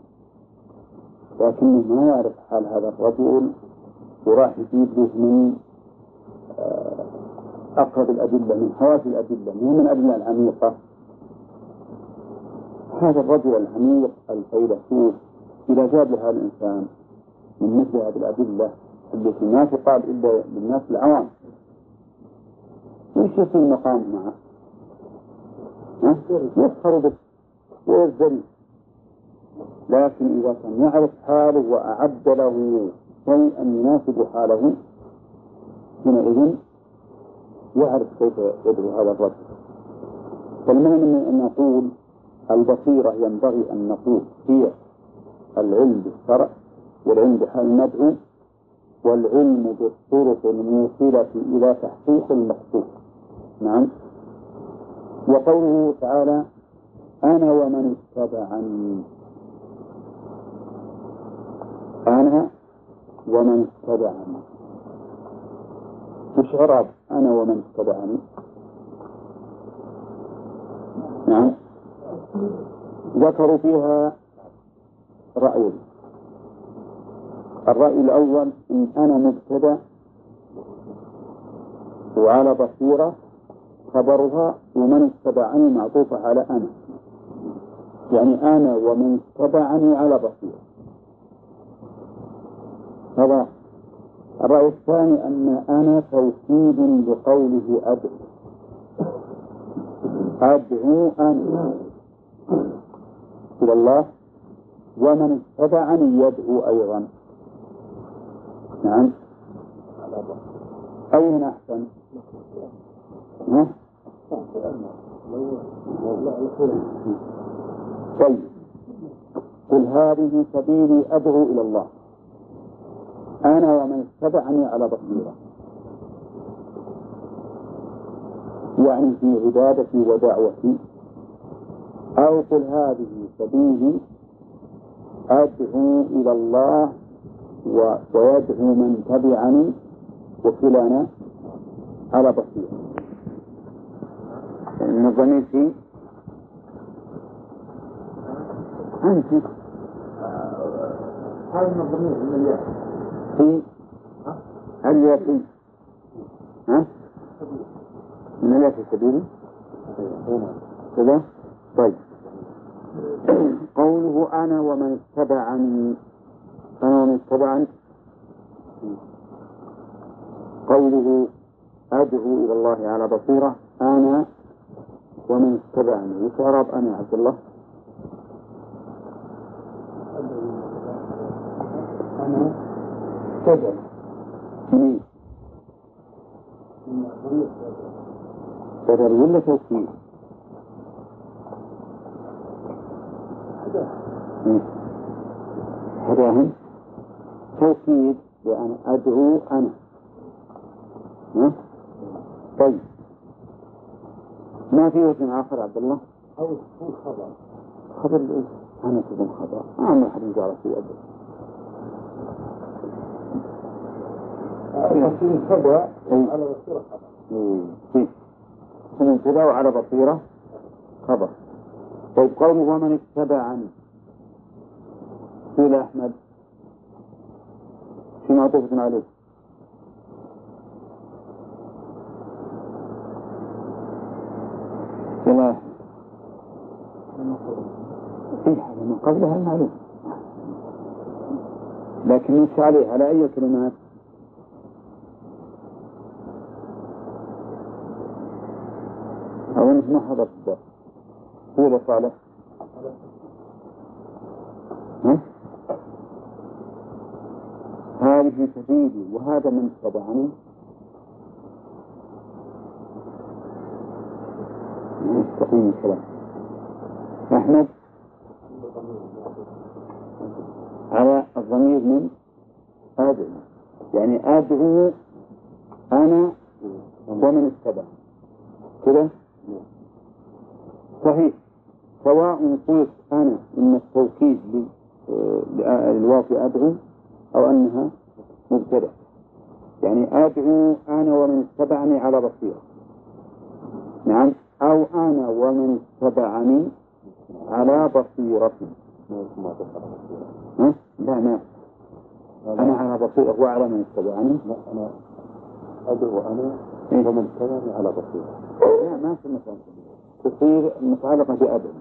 لكنه ما يعرف حال هذا الرجل. وراح يجيب له من آه، أقرب الأدلة من حواس الأدلة مو من الأدلة العميقة. هذا الرجل العميق الفيلسوف إذا جاب لهذا الإنسان من مثل هذه الأدلة التي ما تقال إلا للناس العوام. وش يصير مقام معه؟ يسخر به ويزدري. لكن إذا كان يعرف حاله وأعد له شيئا يناسب حاله حينئذ يعرف كيف يدعو هذا الرجل. فالمهم أن نقول البصيرة ينبغي أن نقول هي العلم بالشرع والعلم بحال المدعو والعلم بالطرق الموصلة إلى تحقيق المقصود نعم. وقوله تعالى أنا ومن اتبعني. أنا ومن اتبعني. مش عرب أنا ومن اتبعني. نعم. ذكروا فيها رأيين. الرأي الأول إن أنا مبتدأ وعلى بصيرة خبرها ومن اتبعني معطوفة على أنا. يعني أنا ومن اتبعني على بصيرة. هذا الرأي الثاني أن أنا توكيد لقوله أدعو. أدعو أنا. إلى الله. ومن اتبعني يدعو أيضا. نعم. أين أحسن؟ ها؟ طيب. قل هذه سبيلي أدعو إلى الله. أنا ومن اتبعني على بصيرة. يعني في عبادتي ودعوتي. أو قل هذه سبيلي أدعو إلى الله. ويدعو من تبعني وكلانا على بصيرة. النظامي في أنت. هذا النظامي من الياء في. هل في ها؟ من الياء في سبيلي كذا؟ طيب. قوله أنا ومن اتبعني. ومن اتبعني قوله أدعو إلى الله على بصيرة أنا ومن اتبعني وش أعراب أنا يا عبد الله؟ أنا مين؟ بدل ولا توكيد؟ هداهم توكيد لأن أدعو أنا ها؟ طيب ما في وجه آخر عبد الله؟ أو هو خبر خبر الإيش؟ أنا تكون خبر ما ما حد جرى في أبدا أي. على بصيرة خبر إيه. مبتدأ وعلى بصيرة خبر طيب قوله ومن اتبعني قيل أحمد شو معطوفة عليه. قيل إيه من قبلها المعلوم لكن مش عليه على أي كلمات؟ أو أنت ما حضرت الدرس هو اللي صالح ها؟ هذه سبيلي وهذا من اتبعني يستقيم الكلام أحمد؟ على الضمير من؟ أدعو. يعني أدعو أنا ومن اتبعني كده؟ صحيح. سواء قلت أنا إن التوكيد آه، للواقع أدعو أو أنها مبتدأ. يعني أدعو أنا ومن اتبعني على بصيرة. نعم؟ أو أنا ومن اتبعني على بصيرة. ها؟ لا ما. أنا على بصيرة وأعلم من اتبعني لا أنا أدعو أنا إيه؟ ومن اتبعني على بصيرة. لا ما في مثال تصير متعلقة بأدعو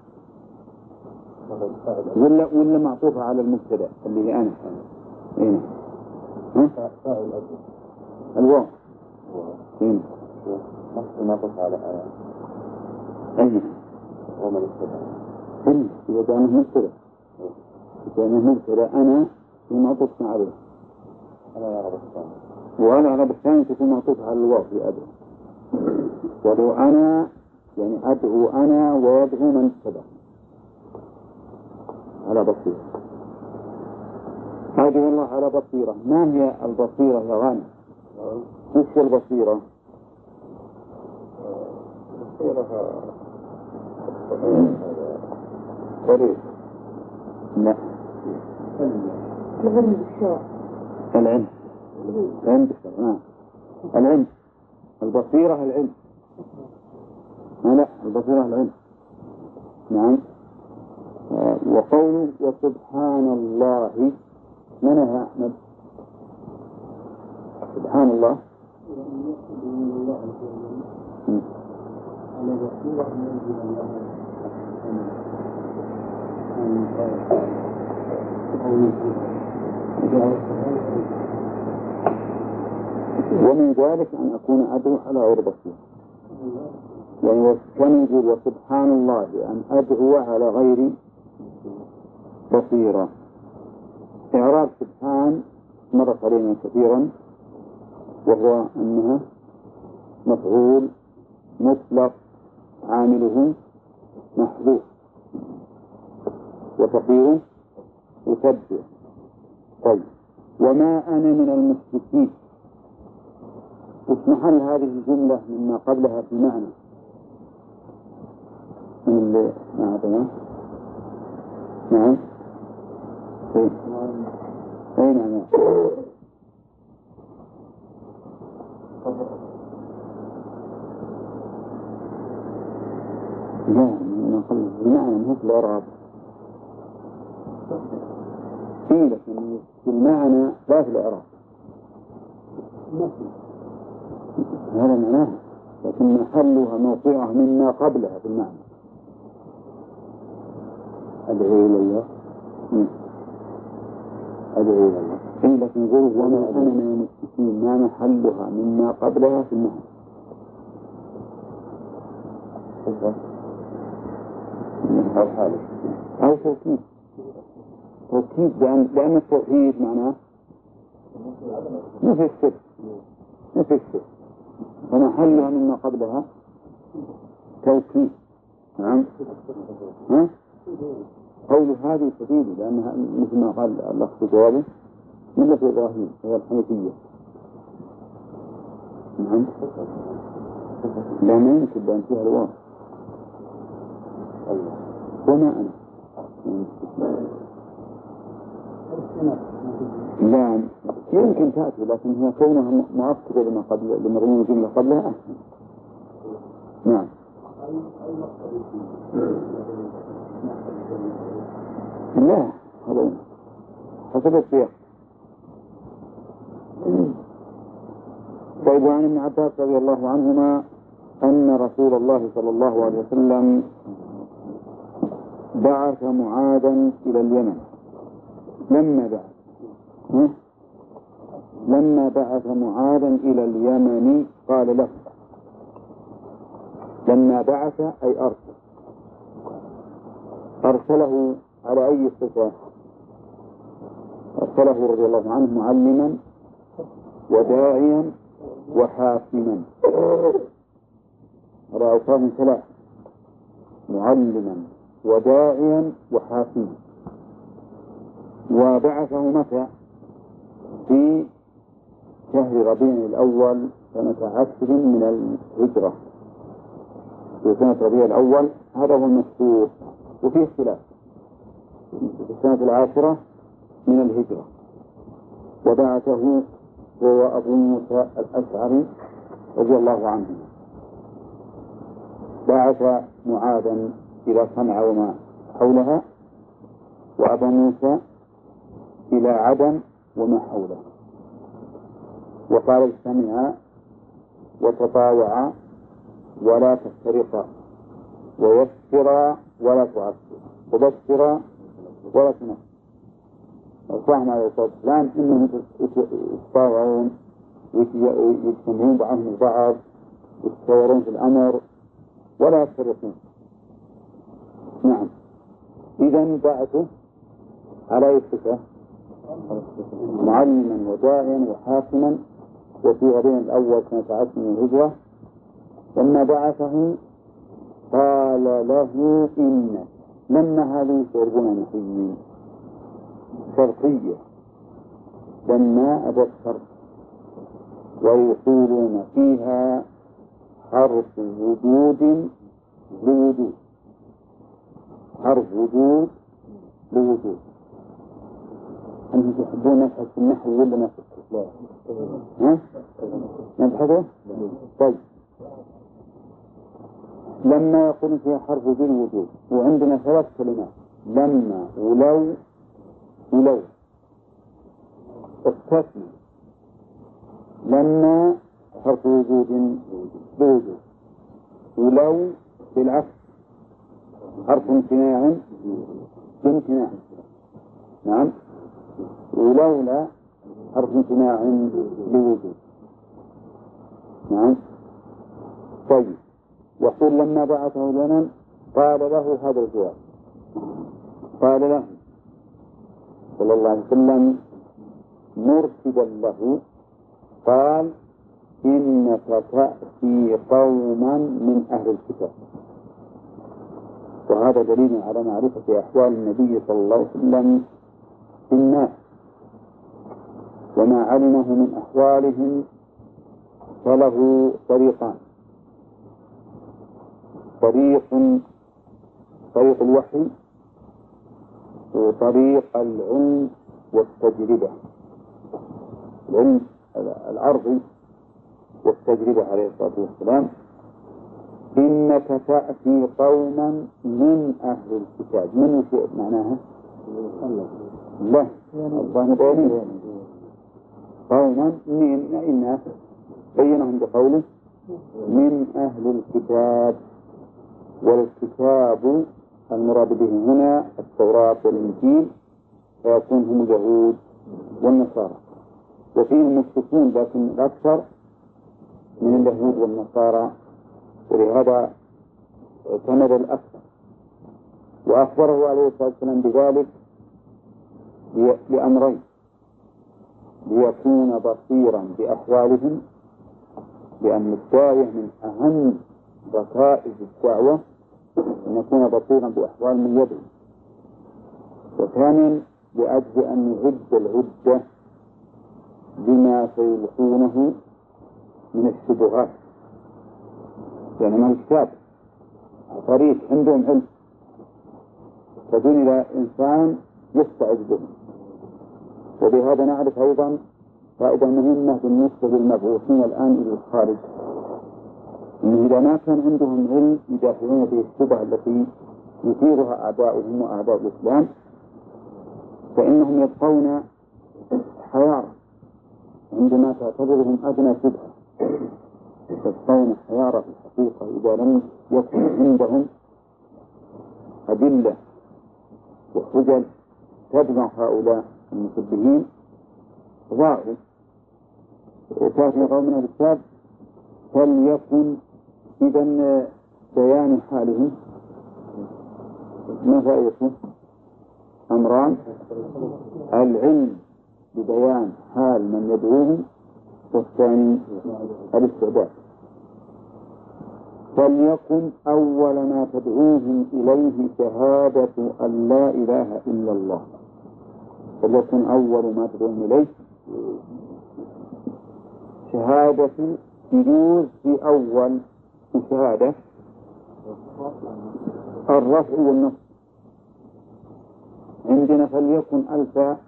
ولا ولا معطوفة على المبتدأ اللي هي أنا. إيه. نعم. ها فاعل أدعو الواو. نقص على أي. ومن حلو إذا كان مبتدأ إذا كان مبتدأ أنا في معطوف عليه أنا يا رب الثاني. وأنا على الثاني تكون معطوفة على الواو في أدعو ولو أنا يعني أدعو أنا ويدعو من اتبع على بصيرة. أدعو الله على بصيرة. ما هي البصيرة يا غانم؟ وش هي البصيرة؟ بصيرة قريب لا. العلم بالشرع العلم. العلم بالشرع نعم. العلم. البصيرة العلم. لا البصيرة العلم. نعم. آه، وقوله وسبحان الله. من هو أحمد سبحان الله. ومن ذلك أن أكون أدعو على غير كان يقول وسبحان الله أن أدعو على غير بصيرة إعراب سبحان مر علينا كثيرا وهو أنها مفعول مطلق عامله محذوف وتقديره يسبح. طيب وما أنا من المشركين؟ محل هذه الجملة مما قبلها في المعنى من اللي؟ ما أعطينا نعم. إيه أي نعم نعم. لا من قبل المعنى مو في الإعراب إيه لكن في المعنى لا في الإعراب هذا لكن محلها موقعها مما قبلها في المعنى أدعو إلى الله. أدعو إلى الله. إيه لكن يقول وما أنا من المشركين ما محلها مما قبلها في المعنى أو حالة أو توكيد. توكيد لأن, لأن التوحيد معناه. نفي الشرك نفي الشرك ومحلها مما قبلها. توكيد. نعم. ها؟ قول هذه تفيد لأنها مثل ما قال الأخ في جوابه ملة إبراهيم هي الحنيفية. نعم. لا ما يمكن بأن فيها الواو وما أنا؟ لا يمكن تأتي لكن هي كونها مؤكدة لما قبل لمضمون الجملة قبلها أحسن. نعم. لا هذا حسب السياق. طيب وعن ابن عباس رضي الله عنهما أن رسول الله صلى الله عليه وسلم بعث معاذا إلى اليمن. لما بعث؟ لما بعث معاذا إلى اليمن قال له. لما بعث أي أرسل. أرسله على أي صفة أرسله رضي الله عنه معلما وداعيا وحاكما. على أوصاف ثلاث معلما وداعيا وحاكما. وبعثه متى؟ في شهر ربيع الأول سنة عشر من الهجرة. في سنة ربيع الأول. هذا هو المشهور وفيه اختلاف. في السنة العاشرة من الهجرة. وبعثه هو أبو موسى الأشعري رضي الله عنه. بعث معاذا إلى صنعاء وما حولها وأبا موسى إلى عدن وما حوله. وقال اجتمعا وتطاوعا ولا تفترقا ويسرا ولا تعسرا وبشرا تنفرا الفهم عليه الصلاة والسلام إنهم يتطاوعون ويجتمعون بعضهم البعض يتشاورون في الأمر ولا يفترقون نعم. إذا بعثه على صفة معلما وداعيا وحاكما وفي ربيع الأول سنة عشر من الهجرة. لما بعثه قال له إن لما هذه يشعرون محيين شرطية لما أبى الشرط ويقولون فيها حرف وجود لوجود. حرف وجود لوجود. أنتم تحبون في النحو ولا نبحث ها؟ نبحثه؟ طيب. لما يقولون فيها حرف وجود وجود وعندنا ثلاث كلمات. لما ولو ولو. استثنى. لما حرف وجود بوجود ولو بالعكس حرف امتناع. بامتناع نعم. ولولا حرف امتناع لوجود. نعم. طيب. يقول لما بعثه لنا قال له هذا الجواب. قال له صلى الله عليه وسلم مرشدا له قال إنك تأتي قوما من أهل الكتاب. وهذا دليل على معرفة أحوال النبي صلى الله عليه وسلم في الناس. وما علمه من أحوالهم فله طريقان. طريق طريق الوحي وطريق العلم والتجربة. العلم العرضي والتجربة عليه الصلاة والسلام. إنك تأتي قوما من أهل الكتاب. من شيء معناها؟ لا الله بينه قوما من الناس بينهم بقوله من أهل الكتاب. والكتاب المراد به هنا التوراة والإنجيل فيكون هم اليهود والنصارى. وفيهم مشركون لكن الأكثر من اليهود والنصارى ولهذا اعتمد الأكثر. وأخبره عليه الصلاة والسلام بذلك لأمرين. ليكون بصيرا بأحوالهم لأن الداعية من أهم ركائز الدعوة أن يكون بصيرا بأحوال من يده. وثانيا لأجل أن يعد العدة بما سيلقونه من الشبهات. يعني ما الكتاب. طريق عندهم علم. تدين إلى إنسان يستعد به وبهذا نعرف أيضا فائدة مهمة بالنسبة للمبعوثين الآن إلى الخارج. أنه إذا ما كان عندهم علم يدافعون به الشبهة التي يثيرها أعداؤهم وأعداء الإسلام فإنهم يبقون حيارى عندما تعتبرهم أدنى شبهة يبقون حيارى في الحقيقة إذا لم يكن عندهم أدلة وحجج تدمع هؤلاء المشبهين. ضاعوا وكافي قومنا الكتاب فليكن إذا بيان حالهم. ما فائدته؟ أمران العلم ببيان حال من يدعوهم والثاني الاستعداد. فليكن أول ما تدعوهم إليه شهادة أن لا إله إلا الله. فليكن أول ما تدعوهم إليه شهادة يجوز في أول الشهادة. الرفع والنصب. عندنا فليكن ألف آه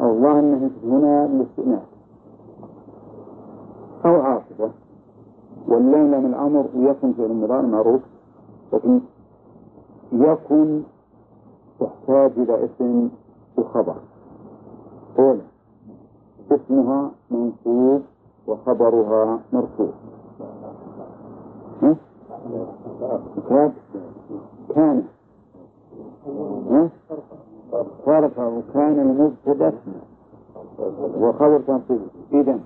الله أنه هنا للاستئناف أو عاصفة. والليلة من الأمر يكن في المضار معروف لكن يكن تحتاج إلى اسم وخبر. أولى اسمها منصوب وخبرها مرفوع. كان. كان صرف وكان المبتدا وخبر تنصيب. إذا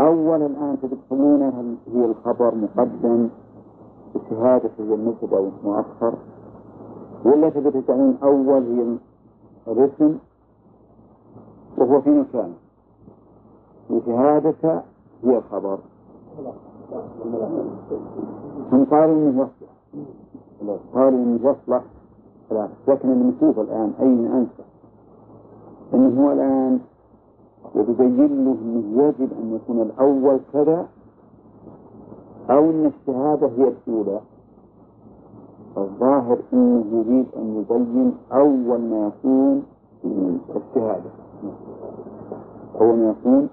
أول الآن تدخلونها هي الخبر مقدم الشهادة هي المبتدا مؤخر ولا تبي أول هي الاسم وهو في مكانه وشهادة هي الخبر. هم قالوا إنه يصلح قالوا إنه يصلح لكن المشوف الآن أين انسى إنه هو الآن يتبين له إنه يجب أن يكون الأول كذا أو إن الشهادة هي الأولى. الظاهر إنه يريد أن يبين أول ما يكون الشهادة. اول ما يكون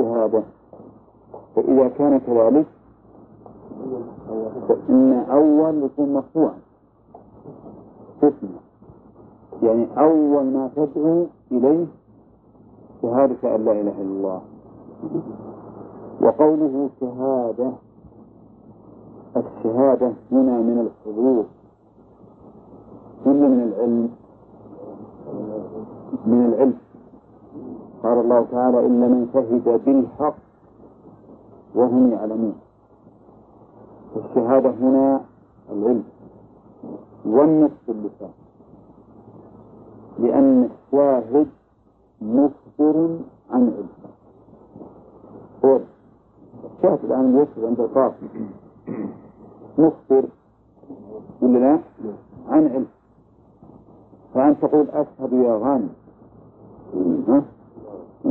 الشهاده فاذا كان كذلك. فإن أول يكون مرفوعا اسمه يعني أول ما تدعو إليه شهادة أن لا إله إلا الله. وقوله شهادة. الشهادة هنا من الحضور. ولا من العلم. من العلم. قال الله تعالى إلا من شهد بالحق وهم يعلمون. الشهادة هنا العلم والنطق باللسان لأن الشاهد مخبر عن علم. هو الشاهد الآن يشهد عند القاضي مخبر ولا لا؟ عن علم. فأنت تقول أشهد يا غانم.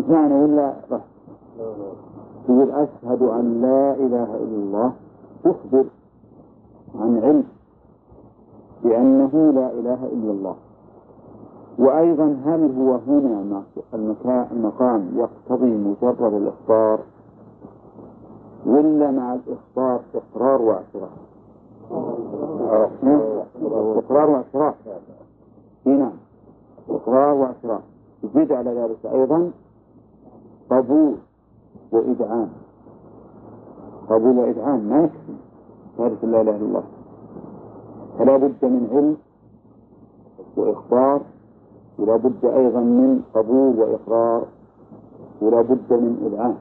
معنى ولا رح تقول أشهد أن لا إله إلا الله. تخبر عن علم بأنه لا إله إلا الله. وأيضا هل هو هنا المقام يقتضي مجرد الإخبار؟ ولا مع الإخبار إقرار واعتراف؟ إقرار واعتراف نعم. إقرار واعتراف يزيد على ذلك. أيضا قبول وإدعام قبول وإدعام ما يكفي. شهادة لا إله إلا الله. فلا بد من علم وإخبار ولا بد أيضا من قبول وإقرار ولا بد من إدعام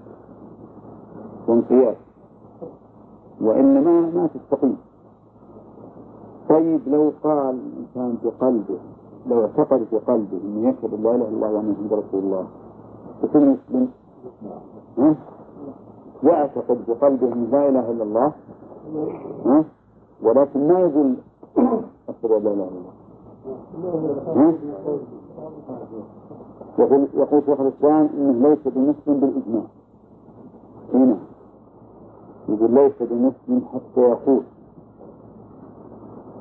وانقياد. وإلا ما تستقيم. طيب لو قال الإنسان في قلبه لو اعتقد في قلبه أنه يشهد لا إله إلا الله وأن محمد رسول الله يكون مسلم؟ يعتقد بقلبه أن لا إله إلا الله؟ ولكن ما يقول أشهد أن لا إله إلا الله. يقول يقول شيخ الإسلام أنه ليس بمسلم بالإجماع. هنا. يقول ليس بمسلم حتى يقول.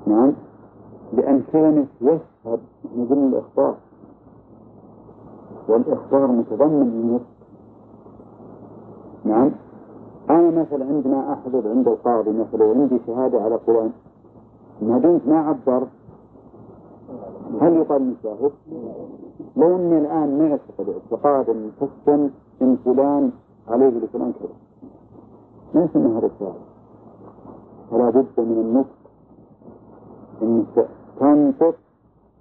نعم؟ لأن كلمة يشهد. من ضمن الإخبار. والإخبار متضمن للنص. نعم. أنا مثلا عندما أحضر عند القاضي مثلا وعندي شهادة على فلان ما دمت ما عبر. هل يقال من شاهد؟ لو اني الآن ما اعتقد اعتقادا مفصلا إن فلان عليه لفلان كذا. ما يسمى هذا الشاهد فلا بد من النطق انك تنطق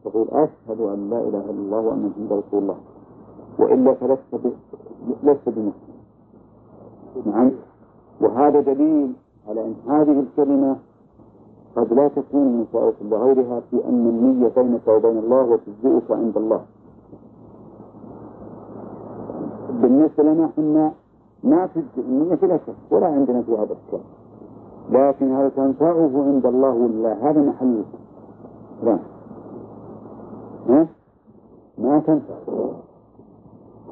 تقول أشهد أن لا إله إلا الله وأن محمد رسول الله. وإلا فلست لست بمسلم. نعم. وهذا دليل على أن هذه الكلمة قد لا تكون من شائعة وغيرها في أن النية بينك وبين الله وتجزئك عند الله. بالنسبة لنا إحنا ما تجزئ النية بلا شك ولا عندنا في هذا الكلام لكن هل تنفعه عند الله ولا هذا محل؟ لا. ها؟ ما تنفع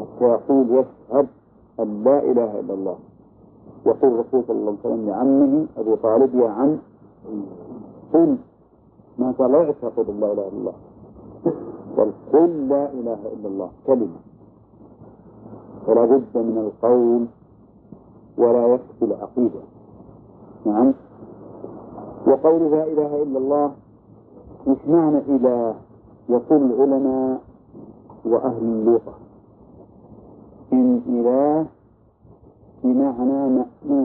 حتى يقول يشهد أن لا إله إلا الله. يقول الرسول صلى الله عليه وسلم لعمه أبي طالب يا عم قل ما لا يعتقد لا إله إلا الله. بل قل لا إله إلا الله كلمة. فلا بد من القول ولا يكفي العقيدة نعم. وقول لا إله إلا الله مش معنى إله يقول العلماء وأهل اللغة. إن إله بمعنى مأمون